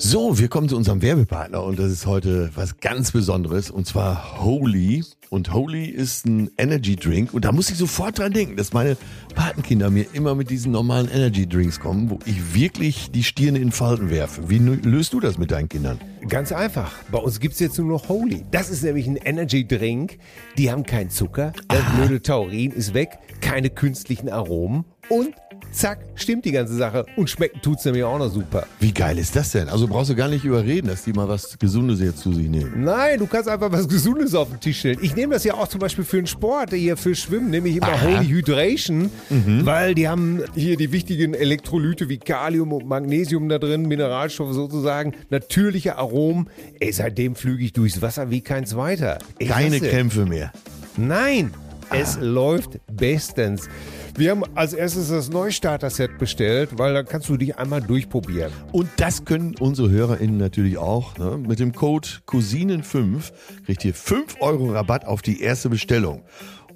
So, wir kommen zu unserem Werbepartner und das ist heute was ganz Besonderes und zwar Holy. Und Holy ist ein Energy Drink und da muss ich sofort dran denken, dass meine Patenkinder mir immer mit diesen normalen Energy Drinks kommen, wo ich wirklich die Stirne in Falten werfe. Wie löst du das mit deinen Kindern? Ganz einfach. Bei uns gibt es jetzt nur noch Holy. Das ist nämlich ein Energy Drink. Die haben keinen Zucker, das blöde Taurin ist weg, keine künstlichen Aromen und zack, stimmt die ganze Sache. Und schmecken tut es nämlich auch noch super. Wie geil ist das denn? Also brauchst du gar nicht überreden, dass die mal was Gesundes jetzt zu sich nehmen. Nein, du kannst einfach was Gesundes auf den Tisch stellen. Ich nehme das ja auch zum Beispiel für den Sport, hier für Schwimmen, nehme ich immer Aha. Holy Hydration, mhm. weil die haben hier die wichtigen Elektrolyte wie Kalium und Magnesium da drin, Mineralstoffe sozusagen, natürliche Aromen. Ey, seitdem flüge ich durchs Wasser wie kein zweiter. Ich Keine Kämpfe mehr. Nein, es läuft bestens. Wir haben als erstes das Neustarter-Set bestellt, weil dann kannst du dich einmal durchprobieren. Und das können unsere HörerInnen natürlich auch. Ne? Mit dem Code Cousinen5 kriegt ihr 5 Euro Rabatt auf die erste Bestellung.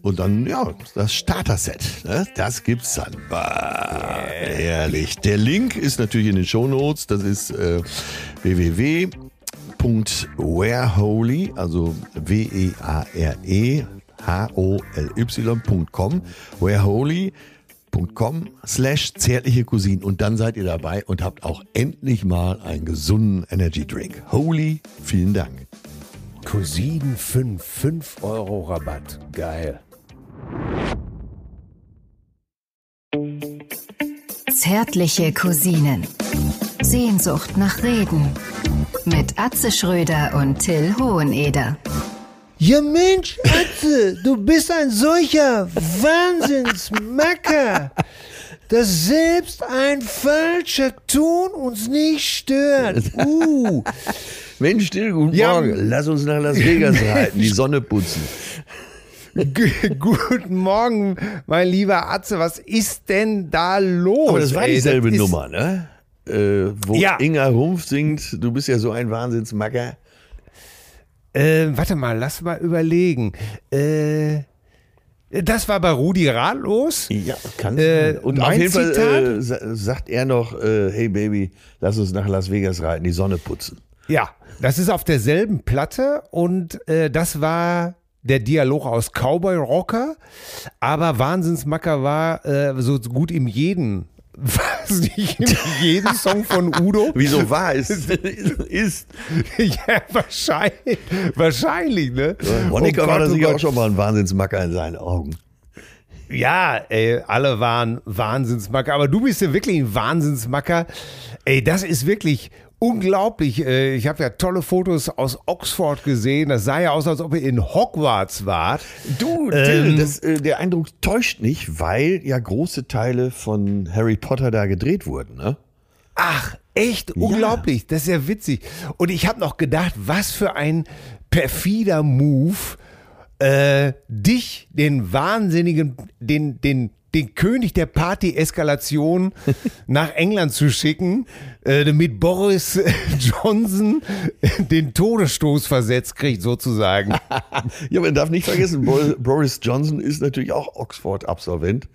Und dann, ja, das Starter-Set, ne? das gibt's dann. Bah, herrlich. Der Link ist natürlich in den Show Notes. Das ist äh, www.whereholy, also W-E-A-R-E, H-O-L-Y.com, whereholy.com slash zärtliche Cousinen und dann seid ihr dabei und habt auch endlich mal einen gesunden Energy Drink. Holy, vielen Dank. Cousinen 5, 5 Euro Rabatt. Geil. Zärtliche Cousinen. Sehnsucht nach Reden. Mit Atze Schröder und Till Hoheneder. Ja Mensch, Atze, du bist ein solcher Wahnsinnsmacker, dass selbst ein falscher Ton uns nicht stört. Uh. Mensch, still, guten ja. Morgen. Lass uns nach Las Vegas reiten, die Sonne putzen. Guten Morgen, mein lieber Atze, was ist denn da los? Aber das war dieselbe das Nummer, ne? Äh, wo ja. Inga Rumpf singt, du bist ja so ein Wahnsinnsmacker. Äh, warte mal, lass mal überlegen. Äh, das war bei Rudi Ratlos. Ja, kann äh, Und auf jeden Zitat? Fall äh, sagt er noch, äh, hey Baby, lass uns nach Las Vegas reiten, die Sonne putzen. Ja, das ist auf derselben Platte und äh, das war der Dialog aus Cowboy Rocker, aber Wahnsinnsmacker war äh, so gut im jeden was nicht in jedem Song von Udo. Wieso war es? ist. Ja, wahrscheinlich. Wahrscheinlich, ne? Monika oh war da sicher oh auch schon mal ein Wahnsinnsmacker in seinen Augen. Ja, ey, alle waren Wahnsinnsmacker, aber du bist ja wirklich ein Wahnsinnsmacker. Ey, das ist wirklich unglaublich. Äh, ich habe ja tolle Fotos aus Oxford gesehen. Das sah ja aus, als ob ihr in Hogwarts wart. Du, ähm, das, äh, der Eindruck täuscht nicht, weil ja große Teile von Harry Potter da gedreht wurden, ne? Ach, echt unglaublich. Ja. Das ist ja witzig. Und ich habe noch gedacht, was für ein perfider Move, äh, dich, den wahnsinnigen, den, den den König der Party-Eskalation nach England zu schicken, äh, damit Boris Johnson den Todesstoß versetzt kriegt, sozusagen. ja, man darf nicht vergessen, Boris Johnson ist natürlich auch Oxford-Absolvent.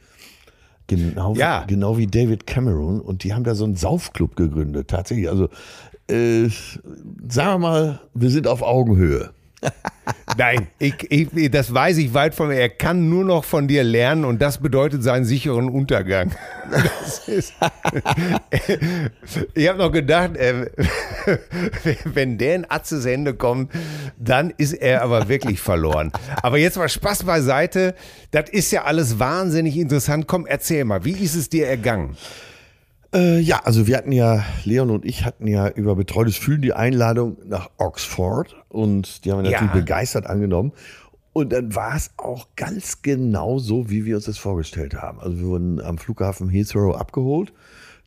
Genau, ja. genau wie David Cameron. Und die haben da so einen Saufclub gegründet, tatsächlich. Also, äh, sagen wir mal, wir sind auf Augenhöhe. Nein, ich, ich, das weiß ich weit von mir. Er kann nur noch von dir lernen und das bedeutet seinen sicheren Untergang. Ist, ich habe noch gedacht, äh, wenn der in Atzes Hände kommt, dann ist er aber wirklich verloren. Aber jetzt mal Spaß beiseite. Das ist ja alles wahnsinnig interessant. Komm, erzähl mal, wie ist es dir ergangen? Äh, ja, also wir hatten ja, Leon und ich hatten ja über betreutes Fühlen die Einladung nach Oxford und die haben wir natürlich ja. begeistert angenommen. Und dann war es auch ganz genau so, wie wir uns das vorgestellt haben. Also wir wurden am Flughafen Heathrow abgeholt,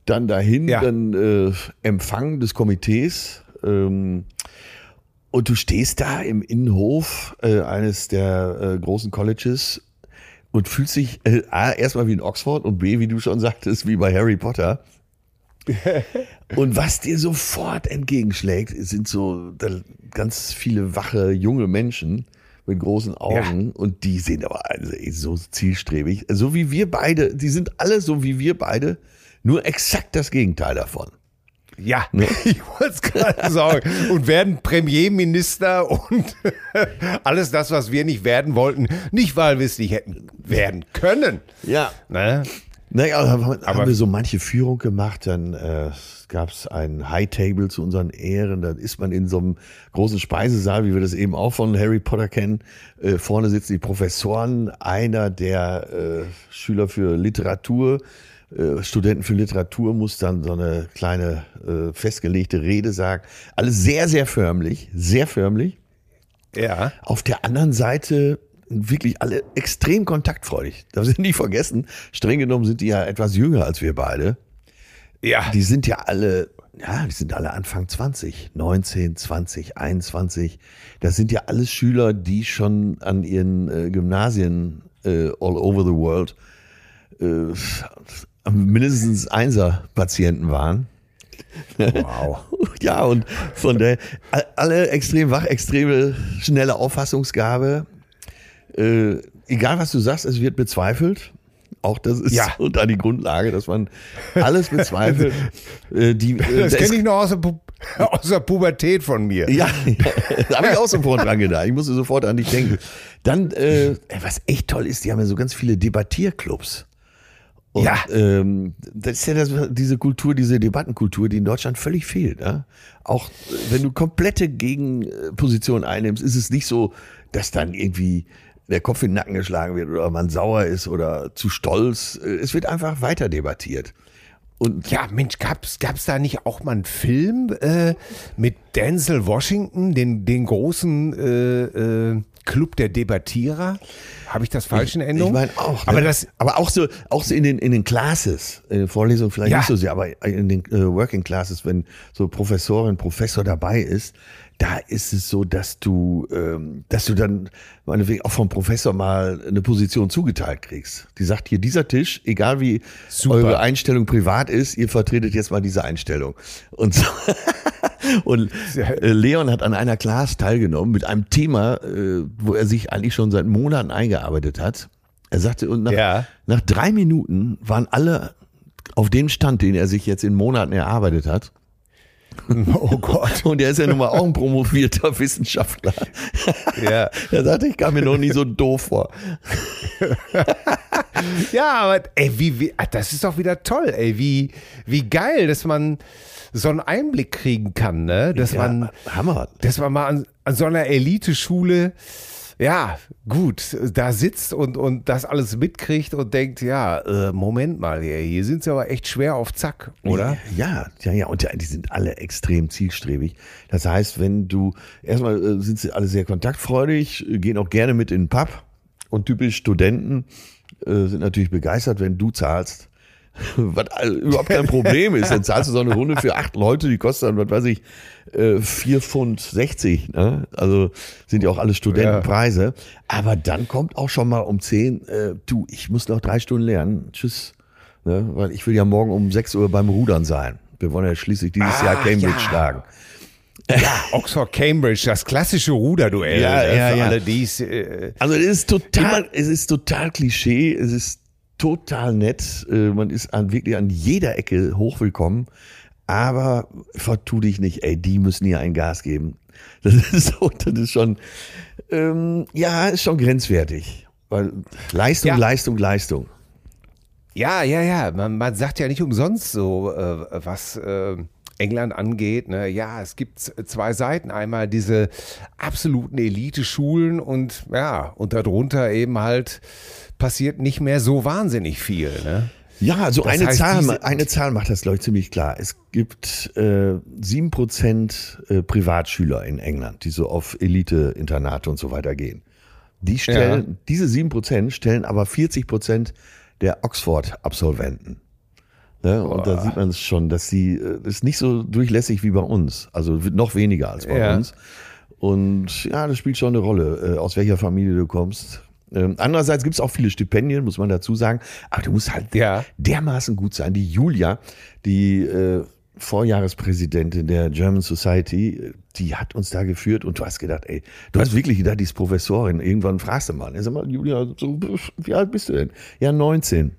dann dahin, ja. dann äh, Empfang des Komitees. Ähm, und du stehst da im Innenhof äh, eines der äh, großen Colleges und fühlst dich äh, A, erstmal wie in Oxford und B, wie du schon sagtest, wie bei Harry Potter. und was dir sofort entgegenschlägt, sind so ganz viele wache junge Menschen mit großen Augen ja. und die sind aber also so zielstrebig, so wie wir beide, die sind alle so wie wir beide, nur exakt das Gegenteil davon. Ja, ne? ich wollte es und werden Premierminister und alles das, was wir nicht werden wollten, nicht weil wir es nicht hätten werden können. Ja. Ne? Naja, haben, haben wir so manche Führung gemacht, dann äh, gab es ein High Table zu unseren Ehren, dann ist man in so einem großen Speisesaal, wie wir das eben auch von Harry Potter kennen. Äh, vorne sitzen die Professoren, einer der äh, Schüler für Literatur, äh, Studenten für Literatur muss dann so eine kleine äh, festgelegte Rede sagen. Alles sehr, sehr förmlich, sehr förmlich. Ja. Auf der anderen Seite wirklich alle extrem kontaktfreudig. Das sind nie vergessen. Streng genommen sind die ja etwas jünger als wir beide. Ja. Die sind ja alle, ja, die sind alle Anfang 20, 19, 20, 21. Das sind ja alles Schüler, die schon an ihren äh, Gymnasien äh, all over the world äh, mindestens Einser-Patienten waren. Wow. ja, und von der alle extrem wach, extreme schnelle Auffassungsgabe, äh, egal was du sagst, es wird bezweifelt. Auch das ist ja. unter die Grundlage, dass man alles bezweifelt. äh, die, äh, das kenne ich noch aus der, Pu aus der Pubertät von mir. Ja, da habe ich auch sofort dran gedacht. Ich musste sofort an dich denken. Dann, äh, was echt toll ist, die haben ja so ganz viele Debattierclubs. Und, ja. Ähm, das ist ja das, diese Kultur, diese Debattenkultur, die in Deutschland völlig fehlt. Ja? Auch wenn du komplette Gegenposition einnimmst, ist es nicht so, dass dann irgendwie der Kopf in den Nacken geschlagen wird oder man sauer ist oder zu stolz. Es wird einfach weiter debattiert. Und ja, Mensch, gab's gab's da nicht auch mal einen Film äh, mit Denzel Washington, den den großen äh, äh, Club der Debattierer? Habe ich das falsch in Erinnerung? Ich meine auch. Ne? Aber das, aber auch so, auch so in den in den Classes, in den Vorlesungen vielleicht ja. nicht so sehr, aber in den äh, Working Classes, wenn so Professorin, Professor dabei ist, da ist es so, dass du, ähm, dass du dann meinetwegen auch vom Professor mal eine Position zugeteilt kriegst. Die sagt hier, dieser Tisch, egal wie Super. eure Einstellung privat ist, ihr vertretet jetzt mal diese Einstellung. Und so. Und äh, Leon hat an einer Class teilgenommen mit einem Thema, äh, wo er sich eigentlich schon seit Monaten eingearbeitet hat. Er sagte, und nach, ja. nach drei Minuten waren alle auf dem Stand, den er sich jetzt in Monaten erarbeitet hat. Oh Gott. Und er ist ja nun mal auch ein promovierter Wissenschaftler. Ja. Er sagte, ich kam mir noch nie so doof vor. ja, aber ey, wie, wie, ah, das ist doch wieder toll, ey, wie, wie geil, dass man so einen Einblick kriegen kann, ne? Dass ja, man, Hammer. Dass man mal an, an so einer Elite-Schule ja, gut, da sitzt und, und das alles mitkriegt und denkt, ja, äh, Moment mal, hier, hier sind sie aber echt schwer auf Zack, oder? Ja, ja, ja, und die sind alle extrem zielstrebig. Das heißt, wenn du, erstmal äh, sind sie alle sehr kontaktfreudig, gehen auch gerne mit in den Pub und typisch Studenten äh, sind natürlich begeistert, wenn du zahlst. was überhaupt kein Problem ist. Dann zahlst du so eine Runde für acht Leute, die kostet dann, was weiß ich, äh, vier Pfund 60. Ne? Also sind ja auch alle Studentenpreise. Ja. Aber dann kommt auch schon mal um zehn, äh, du, ich muss noch drei Stunden lernen. Tschüss. Ne? Weil ich will ja morgen um sechs Uhr beim Rudern sein. Wir wollen ja schließlich dieses Ach, Jahr Cambridge ja. schlagen. Ja, Oxford Cambridge, das klassische Ruderduell. Ja, ja, ja. Alle, die's, äh, also es ist total, es ist total Klischee. Es ist total nett. Äh, man ist an, wirklich an jeder Ecke hochwillkommen. Aber vertu dich nicht, ey, die müssen hier ein Gas geben. Das ist so, das ist schon, ähm, ja, ist schon grenzwertig. Weil Leistung, ja. Leistung, Leistung. Ja, ja, ja. Man, man sagt ja nicht umsonst so, äh, was äh, England angeht. Ne? Ja, es gibt zwei Seiten. Einmal diese absoluten Elite-Schulen und ja, und darunter eben halt passiert nicht mehr so wahnsinnig viel. Ne? Ja, also das eine Zahl, eine Zahl macht das, glaube ich, ziemlich klar. Es gibt äh, sieben äh, Prozent äh, Privatschüler in England, die so auf Elite-Internate und so weiter gehen. Die stellen, ja. diese sieben Prozent stellen aber 40 Prozent der Oxford-Absolventen. Ne? Und da sieht man es schon, dass sie äh, ist nicht so durchlässig wie bei uns. Also noch weniger als bei ja. uns. Und ja, das spielt schon eine Rolle, äh, aus welcher Familie du kommst. Ähm, andererseits gibt es auch viele Stipendien, muss man dazu sagen. Aber du musst halt ja. dermaßen gut sein. Die Julia, die äh, Vorjahrespräsidentin der German Society, die hat uns da geführt und du hast gedacht, ey, du hast wirklich gedacht, die ist Professorin. Irgendwann fragst du mal, sag mal, Julia, so, wie alt bist du denn? Ja, 19.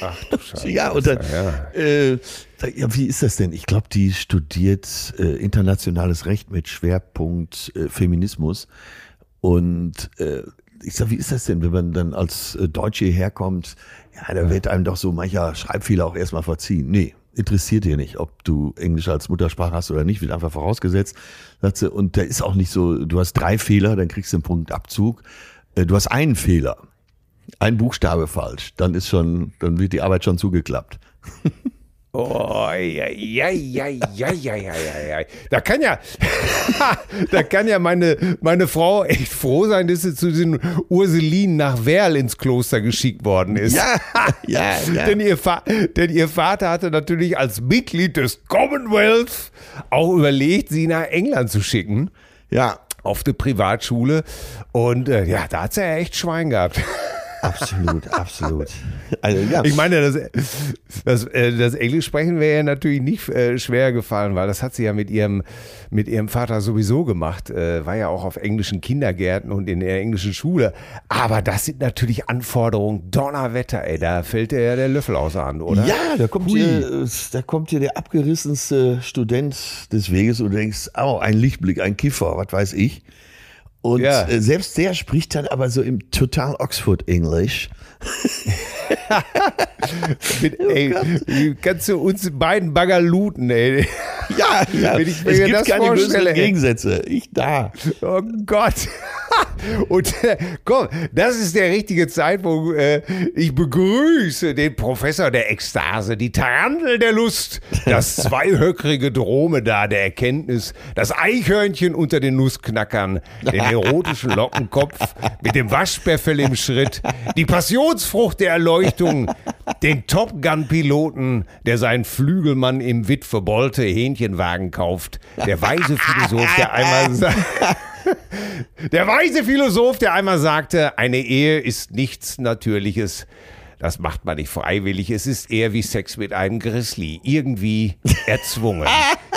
Ach du Scheiße. ja, und dann, ja. Äh, ja, wie ist das denn? Ich glaube, die studiert äh, internationales Recht mit Schwerpunkt äh, Feminismus. Und äh, ich sag, wie ist das denn, wenn man dann als äh, Deutsche herkommt? Ja, da wird einem doch so mancher Schreibfehler auch erstmal verziehen. Nee, interessiert dir nicht, ob du Englisch als Muttersprache hast oder nicht, wird einfach vorausgesetzt. Und da ist auch nicht so, du hast drei Fehler, dann kriegst du einen Punkt Abzug. Äh, du hast einen Fehler, ein Buchstabe falsch, dann ist schon, dann wird die Arbeit schon zugeklappt. Oh, ja, ja, ja, ja, ja, ja, ja. Da kann ja, da kann ja meine, meine Frau echt froh sein, dass sie zu den Urselinen nach Werl ins Kloster geschickt worden ist. Ja, ja, ja. denn, ihr denn ihr Vater hatte natürlich als Mitglied des Commonwealth auch überlegt, sie nach England zu schicken. Ja. Auf die Privatschule. Und äh, ja, da hat sie ja echt Schwein gehabt. Absolut, absolut. Also, ja. Ich meine, das, das, äh, das Englisch sprechen wäre ja natürlich nicht äh, schwer gefallen, weil das hat sie ja mit ihrem, mit ihrem Vater sowieso gemacht. Äh, war ja auch auf englischen Kindergärten und in der englischen Schule. Aber das sind natürlich Anforderungen. Donnerwetter, ey, da fällt ja der Löffel aus der Hand, oder? Ja, da kommt, hier, da kommt hier der abgerissenste Student des Weges und du denkst, oh, ein Lichtblick, ein Kiffer, was weiß ich. Und ja. Äh, selbst der spricht dann aber so im total Oxford English. Mit, ey, oh kannst du uns beiden Bagaluten, ey. Ja, ja. Wenn ich, wenn es gibt keine bösen Gegensätze. Ich da. Oh Gott. Und äh, komm, das ist der richtige Zeitpunkt. Äh, ich begrüße den Professor der Ekstase, die Tarantel der Lust, das zweihöckrige Dromedar der Erkenntnis, das Eichhörnchen unter den Nussknackern, den erotischen Lockenkopf mit dem Waschbärfell im Schritt, die Passionsfrucht der Erleuchtung, den Top Gun-Piloten, der seinen Flügelmann im Witwe Hähnchenwagen kauft, der weise Philosoph, der einmal der weise Philosoph, der einmal sagte, eine Ehe ist nichts Natürliches. Das macht man nicht freiwillig. Es ist eher wie Sex mit einem Grizzly. Irgendwie erzwungen.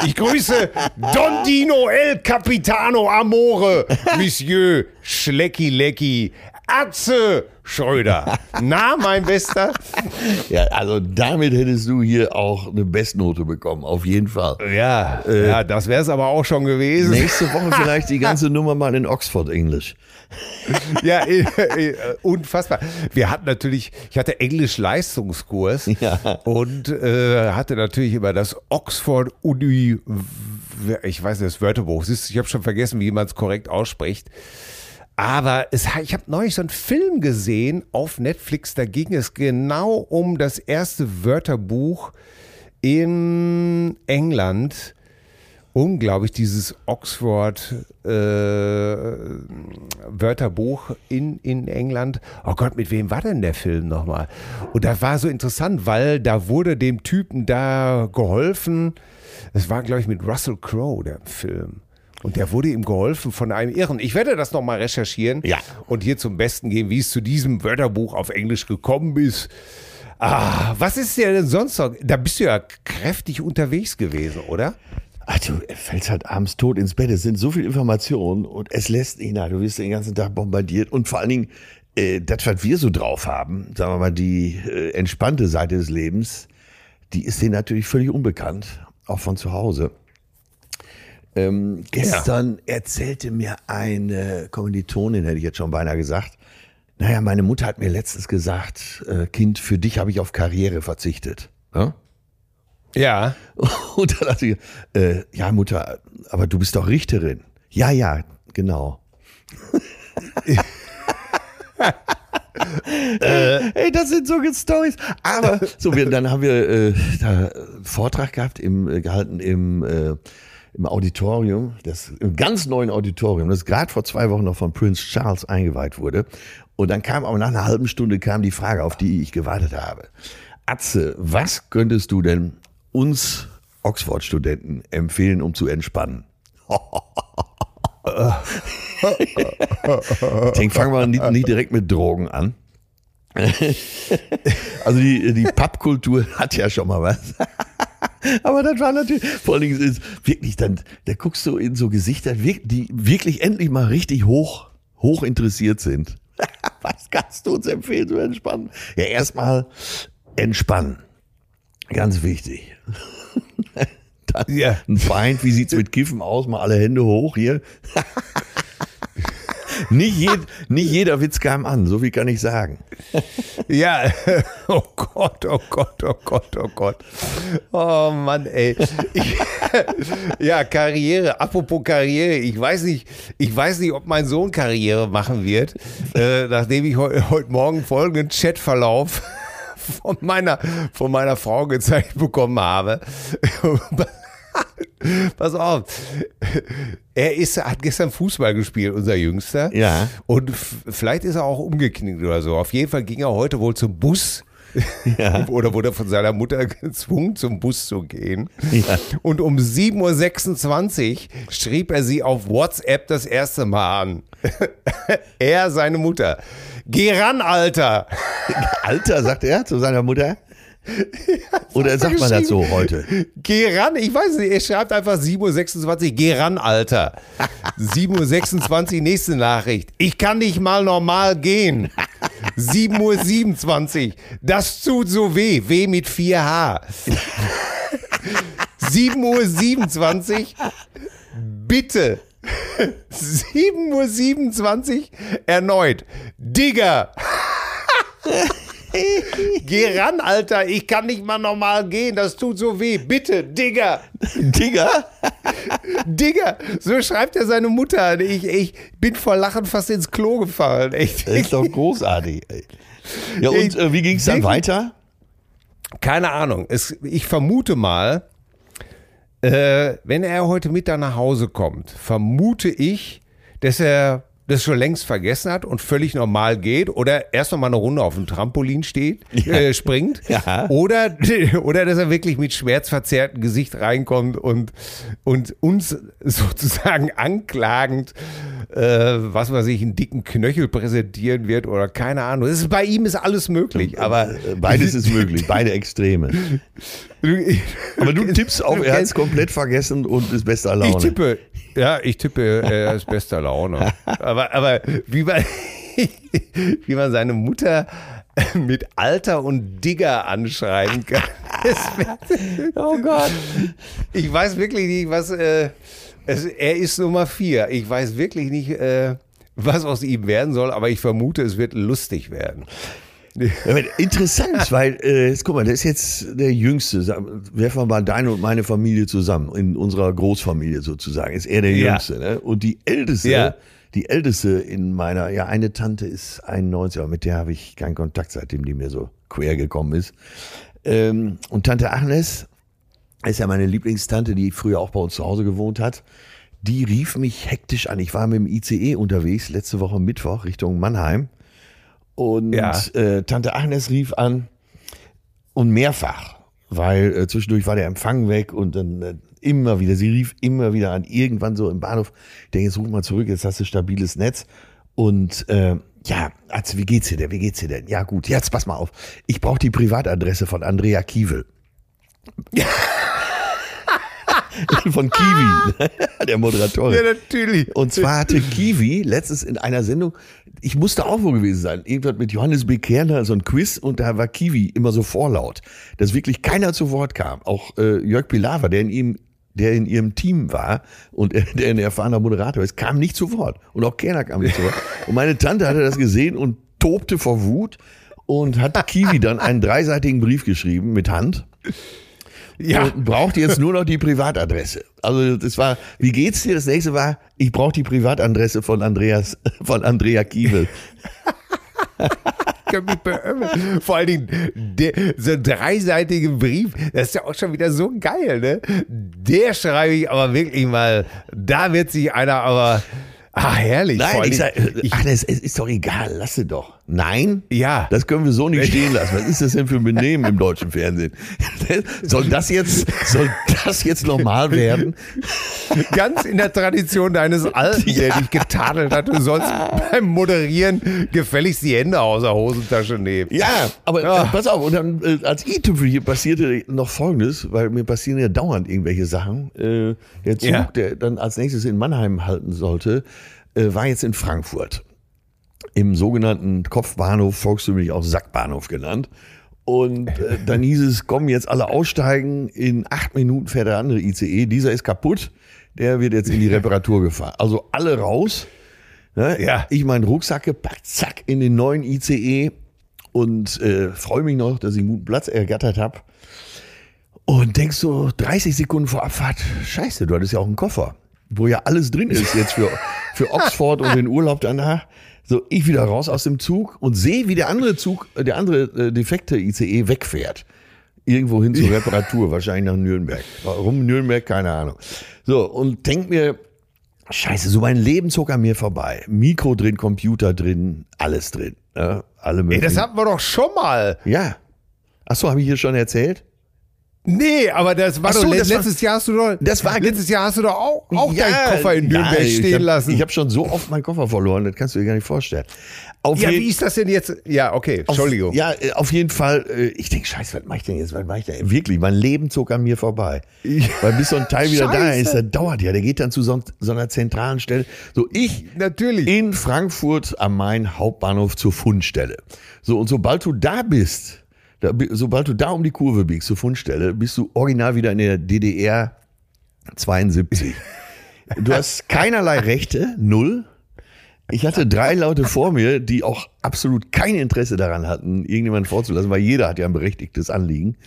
Ich grüße Don Dino El Capitano Amore, Monsieur Schlecki Lecki, Atze Schröder. Na, mein Bester? Ja, also damit hättest du hier auch eine Bestnote bekommen, auf jeden Fall. Ja, äh, ja das wäre es aber auch schon gewesen. Nächste Woche vielleicht die ganze Nummer mal in Oxford Englisch. Ja, äh, äh, unfassbar. Wir hatten natürlich, ich hatte Englisch-Leistungskurs ja. und äh, hatte natürlich immer das Oxford Uni, ich weiß nicht, das Wörterbuch. Ich habe schon vergessen, wie man es korrekt ausspricht. Aber es, ich habe neulich so einen Film gesehen auf Netflix, da ging es genau um das erste Wörterbuch in England. Unglaublich, dieses Oxford äh, Wörterbuch in, in England. Oh Gott, mit wem war denn der Film nochmal? Und das war so interessant, weil da wurde dem Typen da geholfen. Es war, glaube ich, mit Russell Crowe, der Film. Und der wurde ihm geholfen von einem Irren. Ich werde das nochmal recherchieren ja. und hier zum Besten geben, wie es zu diesem Wörterbuch auf Englisch gekommen ist. Ah, was ist dir denn sonst noch? Da bist du ja kräftig unterwegs gewesen, oder? Ach, du fällst halt abends tot ins Bett. Es sind so viele Informationen und es lässt nicht nach. Du wirst den ganzen Tag bombardiert und vor allen Dingen, äh, das, was wir so drauf haben, sagen wir mal, die äh, entspannte Seite des Lebens, die ist denen natürlich völlig unbekannt, auch von zu Hause. Ähm, gestern ja. erzählte mir eine Kommilitonin, hätte ich jetzt schon beinahe gesagt, naja, meine Mutter hat mir letztens gesagt, äh, Kind, für dich habe ich auf Karriere verzichtet. Ja? ja. Und dann dachte ich, äh, ja, Mutter, aber du bist doch Richterin. Ja, ja, genau. äh, ey, das sind so Stories. Aber so, wir, dann haben wir äh, da Vortrag gehabt, im, äh, gehalten im äh, im Auditorium, das im ganz neuen Auditorium, das gerade vor zwei Wochen noch von Prince Charles eingeweiht wurde. Und dann kam aber nach einer halben Stunde kam die Frage, auf die ich gewartet habe. Atze, was könntest du denn uns Oxford-Studenten empfehlen, um zu entspannen? ich denke, fangen wir nicht, nicht direkt mit Drogen an. also die, die Pappkultur hat ja schon mal was. Aber das war natürlich, vor allen Dingen ist wirklich dann, da guckst du in so Gesichter, die wirklich endlich mal richtig hoch, hoch interessiert sind. Was kannst du uns empfehlen zu entspannen? Ja, erstmal entspannen. Ganz wichtig. Dann ja. ein Feind, wie sieht's mit Kiffen aus? Mal alle Hände hoch hier. nicht, jed, nicht jeder Witz kam an, so viel kann ich sagen. Ja, oh Gott, oh Gott, oh Gott, oh Gott. Oh Mann, ey. Ich, ja, Karriere, apropos Karriere, ich weiß nicht, ich weiß nicht, ob mein Sohn Karriere machen wird, äh, nachdem ich heu, heute Morgen folgenden Chatverlauf von meiner, von meiner Frau gezeigt bekommen habe. Pass auf. Er ist, hat gestern Fußball gespielt, unser Jüngster. Ja. Und vielleicht ist er auch umgeknickt oder so. Auf jeden Fall ging er heute wohl zum Bus. Ja. oder wurde von seiner Mutter gezwungen, zum Bus zu gehen. Ja. Und um 7.26 Uhr schrieb er sie auf WhatsApp das erste Mal an. er, seine Mutter. Geh ran, Alter. Alter, sagt er zu seiner Mutter? Oder sagt man das so heute? Geh ran, ich weiß nicht, er schreibt einfach 7.26 Uhr, geh ran, Alter. 7.26 Uhr, nächste Nachricht. Ich kann nicht mal normal gehen. 7.27 Uhr, das tut so weh, weh mit 4H. 7.27 Uhr, bitte. 7.27 Uhr, erneut. Digger. Geh ran, Alter. Ich kann nicht mal normal gehen. Das tut so weh. Bitte, Digger. Digger? Digger. So schreibt er seine Mutter. Ich, ich bin vor Lachen fast ins Klo gefallen. Echt. Das ist doch großartig. Ja, und äh, wie ging es dann weiter? Keine Ahnung. Es, ich vermute mal, äh, wenn er heute Mittag nach Hause kommt, vermute ich, dass er das schon längst vergessen hat und völlig normal geht oder erst noch mal eine Runde auf dem Trampolin steht, ja. äh, springt ja. oder, oder dass er wirklich mit schmerzverzerrtem Gesicht reinkommt und, und uns sozusagen anklagend, äh, was weiß ich, einen dicken Knöchel präsentieren wird oder keine Ahnung. Ist, bei ihm ist alles möglich, aber. Äh, beides ist möglich, beide Extreme. Aber du tippst auf, er hat es komplett vergessen und ist bester Laune. Ich tippe, ja, ich tippe, er ist bester Laune. Aber, aber wie, man, wie man seine Mutter mit Alter und Digger anschreiben kann. oh Gott. Ich weiß wirklich nicht, was. Äh, es, er ist Nummer vier. Ich weiß wirklich nicht, äh, was aus ihm werden soll, aber ich vermute, es wird lustig werden. Interessant, weil, äh, jetzt, guck mal, der ist jetzt der Jüngste. Werfen wir mal deine und meine Familie zusammen, in unserer Großfamilie sozusagen. Ist er der ja. Jüngste, ne? Und die Älteste, ja. die Älteste in meiner, ja, eine Tante ist 91, aber mit der habe ich keinen Kontakt, seitdem die mir so quer gekommen ist. Ähm, und Tante Agnes ist ja meine Lieblingstante, die früher auch bei uns zu Hause gewohnt hat. Die rief mich hektisch an. Ich war mit dem ICE unterwegs, letzte Woche Mittwoch Richtung Mannheim. Und ja. äh, Tante Agnes rief an und mehrfach, weil äh, zwischendurch war der Empfang weg und dann äh, immer wieder, sie rief immer wieder an, irgendwann so im Bahnhof, ich denke, jetzt ruf mal zurück, jetzt hast du stabiles Netz. Und äh, ja, also wie geht's dir denn? Wie geht's dir denn? Ja, gut, jetzt pass mal auf. Ich brauche die Privatadresse von Andrea Kiewel. Ja. von Kiwi, der Moderatorin. Ja, natürlich. Und zwar hatte Kiwi letztens in einer Sendung, ich musste auch wo gewesen sein, irgendwas mit Johannes B. Kerner, so ein Quiz und da war Kiwi immer so vorlaut, dass wirklich keiner zu Wort kam. Auch äh, Jörg Pilawa, der in ihm der in ihrem Team war und der ein erfahrener Moderator ist, kam nicht zu Wort. Und auch Kerner kam nicht zu Wort. Und meine Tante hatte das gesehen und tobte vor Wut und hat Kiwi dann einen dreiseitigen Brief geschrieben mit Hand ja. braucht jetzt nur noch die Privatadresse. Also das war, wie geht's dir? Das nächste war, ich brauche die Privatadresse von Andreas, von Andrea Kiewel. Vor allen Dingen, der, so ein dreiseitiger Brief, das ist ja auch schon wieder so geil, ne? Der schreibe ich aber wirklich mal, da wird sich einer aber Ah, herrlich. Nein, ich sag, ich, ach, das ist doch egal, lasse doch. Nein? Ja. Das können wir so nicht stehen lassen. Was ist das denn für ein Benehmen im deutschen Fernsehen? soll das jetzt, soll das jetzt normal werden? Ganz in der Tradition deines Alten, ja. der dich getadelt hat, du sollst beim Moderieren gefälligst die Hände aus der Hosentasche nehmen. Ja, aber ja. Äh, pass auf, und dann äh, als i-Tüpfel hier passierte noch Folgendes, weil mir passieren ja dauernd irgendwelche Sachen. Äh, der Zug, ja. der dann als nächstes in Mannheim halten sollte, war jetzt in Frankfurt. Im sogenannten Kopfbahnhof, volkstümlich auch Sackbahnhof genannt. Und äh, dann hieß es, kommen jetzt alle aussteigen, in acht Minuten fährt der andere ICE, dieser ist kaputt, der wird jetzt in die Reparatur gefahren. Also alle raus. Ne? Ja. Ich meinen Rucksack gepackt, zack, in den neuen ICE und äh, freue mich noch, dass ich einen guten Platz ergattert habe. Und denkst so 30 Sekunden vor Abfahrt, scheiße, du hattest ja auch einen Koffer, wo ja alles drin ist jetzt für, für Oxford und den Urlaub danach. So, ich wieder raus aus dem Zug und sehe, wie der andere Zug, äh, der andere äh, defekte ICE wegfährt. Irgendwo hin zur Reparatur, wahrscheinlich nach Nürnberg. Warum Nürnberg? Keine Ahnung. So, und denk mir, scheiße, so mein Leben zog an mir vorbei. Mikro drin, Computer drin, alles drin. Ja, alle Ey, das hatten wir doch schon mal. Ja. Ach so, habe ich hier schon erzählt? Nee, aber das war so, doch das letztes Jahr hast du doch das war- letztes Jahr hast du doch auch, auch Ja, deinen Koffer in Nürnberg ja, ich stehen hab, lassen. Ich habe schon so oft meinen Koffer verloren, das kannst du dir gar nicht vorstellen. Auf ja, wie ist das denn jetzt? Ja, okay, auf, Entschuldigung. Ja, äh, auf jeden Fall. äh, Ich denke, scheiße, was mache ich denn jetzt? Was mache ich denn? Wirklich, mein Leben zog an mir vorbei. Weil bis so ein Teil wieder da Scheiße. ist, das dauert ja. Der geht dann zu so, so einer zentralen Stelle. So, ich Natürlich. in Frankfurt am Main Hauptbahnhof zur Fundstelle. So, und sobald du da bist, da, sobald du da um die Kurve biegst zur Fundstelle, bist du original wieder in der DDR 72. Du hast keinerlei Rechte, null. Ich hatte drei Leute vor mir, die auch absolut kein Interesse daran hatten, irgendjemanden vorzulassen, weil jeder hat ja ein berechtigtes Anliegen.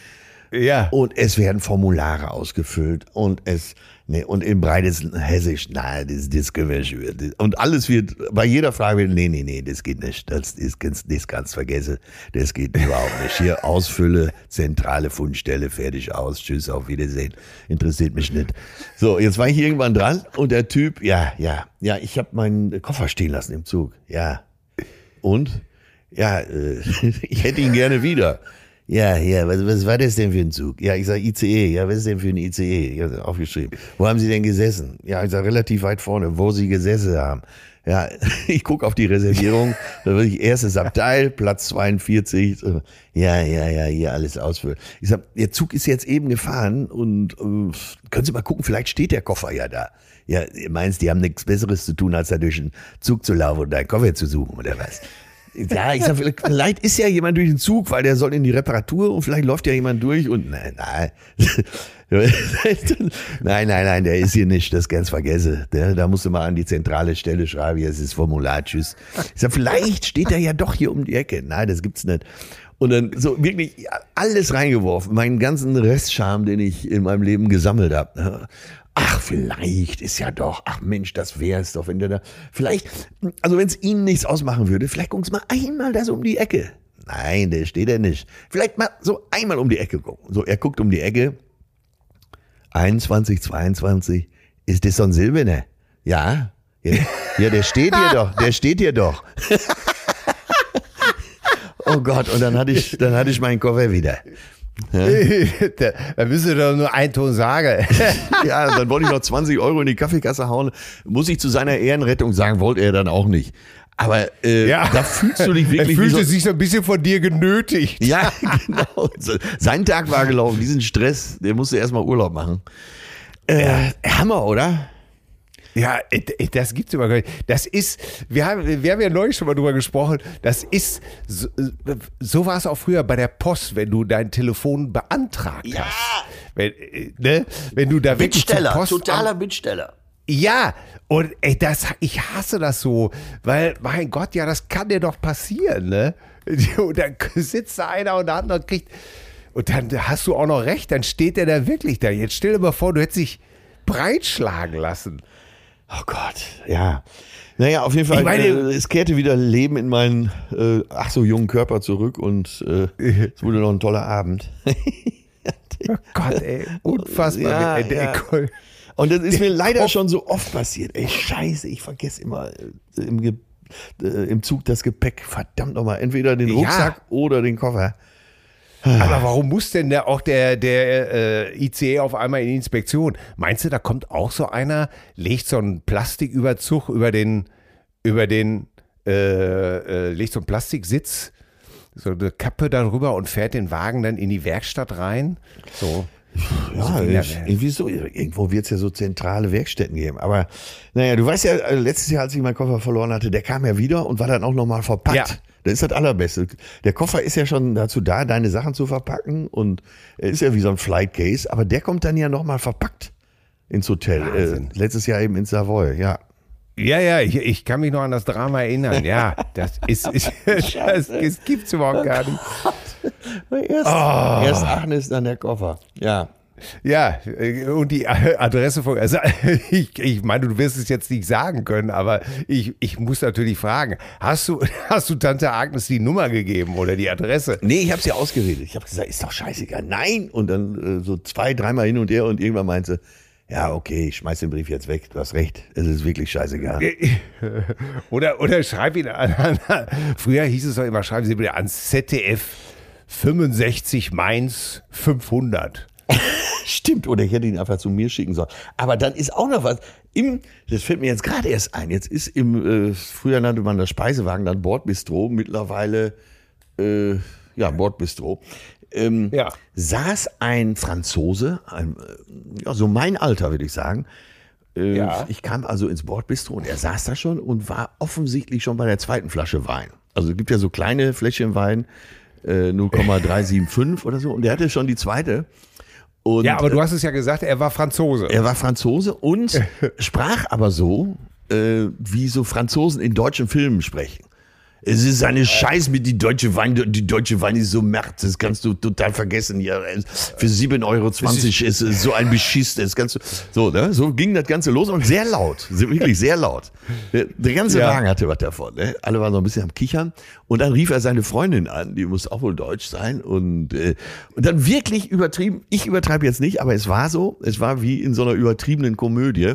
ja. Und es werden Formulare ausgefüllt und es, ne, und im breitesten Hessisch, nein, das, das können wir schon. Und alles wird, bei jeder Frage wird, nee, nee, nee, das geht nicht. Das ist ganz, das ganz vergessen. Das geht überhaupt nicht. Hier Ausfülle, zentrale Fundstelle, fertig aus. Tschüss, auf Wiedersehen. Interessiert mich nicht. So, jetzt war ich irgendwann dran und der Typ, ja, ja, ja, ich habe meinen Koffer stehen lassen im Zug. Ja. Und? Ja, äh, ich hätte ihn gerne wieder. Ja, ja, was, was war das denn für ein Zug? Ja, ich sag ICE. Ja, was ist denn für ein ICE? Ja, aufgeschrieben. Wo haben Sie denn gesessen? Ja, ich sag relativ weit vorne, wo Sie gesessen haben. Ja, ich guck auf die Reservierung, da würde ich erstes Abteil, Platz 42. So, Ja, ja, ja, hier alles ausfüllen. Ich sag, der Zug ist jetzt eben gefahren und äh, können Sie mal gucken, vielleicht steht der Koffer ja da. Ja, meinst, die haben nichts Besseres zu tun, als da durch den Zug zu laufen und deinen Koffer zu suchen, oder was? Ja, ich sag, vielleicht ist ja jemand durch den Zug, weil der soll in die Reparatur und vielleicht läuft ja jemand durch und nein, nein. nein, nein, nein, der ist hier nicht, das ganz vergesse. Da musst du mal an die zentrale Stelle schreiben, hier ist das Formular, tschüss. Ich sag, vielleicht steht er ja doch hier um die Ecke. Nein, das gibt's nicht. Und dann so wirklich alles reingeworfen, meinen ganzen Restscham, den ich in meinem Leben gesammelt habe. Ach, vielleicht ist ja doch, ach Mensch, das wär's doch, wenn der da, vielleicht, also wenn es Ihnen nichts ausmachen würde, vielleicht gucken Sie mal einmal da so um die Ecke. Nein, der steht er nicht. Vielleicht mal so einmal um die Ecke gucken. So, er guckt um die Ecke. 21, 22. Ist das so ein Silberner? Ja. Ja, ja der steht hier doch. Der steht hier doch. oh Gott, und dann hatte ich, dann hatte ich meinen Koffer wieder. da, da müsst ihr doch nur einen Ton sagen. Ja, dann wollte ich noch 20 Euro in die Kaffeekasse hauen. Muss ich zu seiner Ehrenrettung sagen, wollte er dann auch nicht. Aber äh, Ja. da fühlst du dich er wirklich wie fühlte so, sich so ein bisschen von dir genötigt. Ja, genau. Sein Tag war gelaufen. Diesen Stress, der musste erstmal Urlaub machen. Äh, Hammer, oder? Ja, äh, äh, das gibt's immer gar nicht. Das ist, wir haben, wir haben ja neulich schon mal drüber gesprochen, das ist, so, äh, so war es auch früher bei der Post, wenn du dein Telefon beantragt Ja. hast. Wenn, ne? wenn du da wirklich Post Bittsteller. Ja, und ey, das, ich hasse das so, weil, mein Gott, ja, das kann dir doch passieren, ne? Und dann sitzt da einer und der andere kriegt, und dann hast du auch noch recht, dann steht der da wirklich da. Jetzt stell dir mal vor, du hättest dich breitschlagen lassen. Oh Gott, ja. Naja, auf jeden Fall, Ich meine- äh, es kehrte wieder Leben in meinen äh, ach so jungen Körper zurück und äh, es wurde noch ein toller Abend. Oh Gott, ey, unfassbar. Ja, Ey, der- ja. Und das ist mir leider schon so oft passiert. Ey, scheiße, ich vergesse immer äh, im, äh, im Zug das Gepäck. Verdammt nochmal, entweder den Ja. Rucksack oder den Koffer. Aber warum muss denn der, auch der, der äh, ICE auf einmal in die Inspektion? Meinst du, da kommt auch so einer, legt so einen Plastiküberzug über den, über den, äh, äh, legt so einen Plastiksitz, so eine Kappe darüber und fährt den Wagen dann in die Werkstatt rein? So. Ja, irgendwie so. Irgendwo wird es ja so zentrale Werkstätten geben. Aber naja, du weißt ja, äh, letztes Jahr, als ich meinen Koffer verloren hatte, der kam ja wieder und war dann auch nochmal verpackt. Ja. Das ist das Allerbeste. Der Koffer ist ja schon dazu da, deine Sachen zu verpacken und er ist ja wie so ein Flight Case, aber der kommt dann ja nochmal verpackt ins Hotel. Äh, letztes Jahr eben in Savoy, ja. Ja, ja, ich, ich, kann mich noch an das Drama erinnern. Ja, das ist, ist das, das gibt's überhaupt gar nicht. Erst, oh. erst Agnes, dann der Koffer. Ja. Ja, und die Adresse von, also ich, ich meine, du wirst es jetzt nicht sagen können, aber ich, ich muss natürlich fragen, hast du, hast du Tante Agnes die Nummer gegeben oder die Adresse? Nee, ich habe sie ausgeredet. Ich habe gesagt, ist doch scheißegal. Nein! Und dann äh, so zwei, dreimal hin und her und irgendwann meinte ja, okay, ich schmeiß den Brief jetzt weg. Du hast recht. Es ist wirklich scheißegal. Oder, oder schreib ihn an, an, Früher hieß es doch immer, schreiben Sie bitte an ZDF 65 Mainz 500. Stimmt, oder ich hätte ihn einfach zu mir schicken sollen. Aber dann ist auch noch was. Im, das fällt mir jetzt gerade erst ein. Jetzt ist im, äh, früher nannte man das Speisewagen dann Bordbistro, mittlerweile, äh, ja, Bordbistro. Ähm, ja. saß ein Franzose, ein, äh, ja, so mein Alter, würde ich sagen. Äh, ja. Ich kam also ins Bordbistro und er saß da schon und war offensichtlich schon bei der zweiten Flasche Wein. Also es gibt ja so kleine Fläschchen Wein, äh, 0,375 oder so. Und der hatte schon die zweite. Und, ja, aber du hast es ja gesagt, er war Franzose. Er war Franzose und sprach aber so, äh, wie so Franzosen in deutschen Filmen sprechen. Es ist eine Scheiß mit die deutsche Wein. Die deutsche Wein ist so merkt. Das kannst du total vergessen. Ja, für 7,20 Euro ist es so ein Beschiss. Das kannst du, so, ne? so ging das Ganze los und sehr laut. Wirklich sehr laut. Der, ganze ja. Wagen hatte was davon. Ne? Alle waren so ein bisschen am Kichern. Und dann rief er seine Freundin an. Die muss auch wohl deutsch sein. Und, äh, und dann wirklich übertrieben. Ich übertreibe jetzt nicht, aber es war so. Es war wie in so einer übertriebenen Komödie.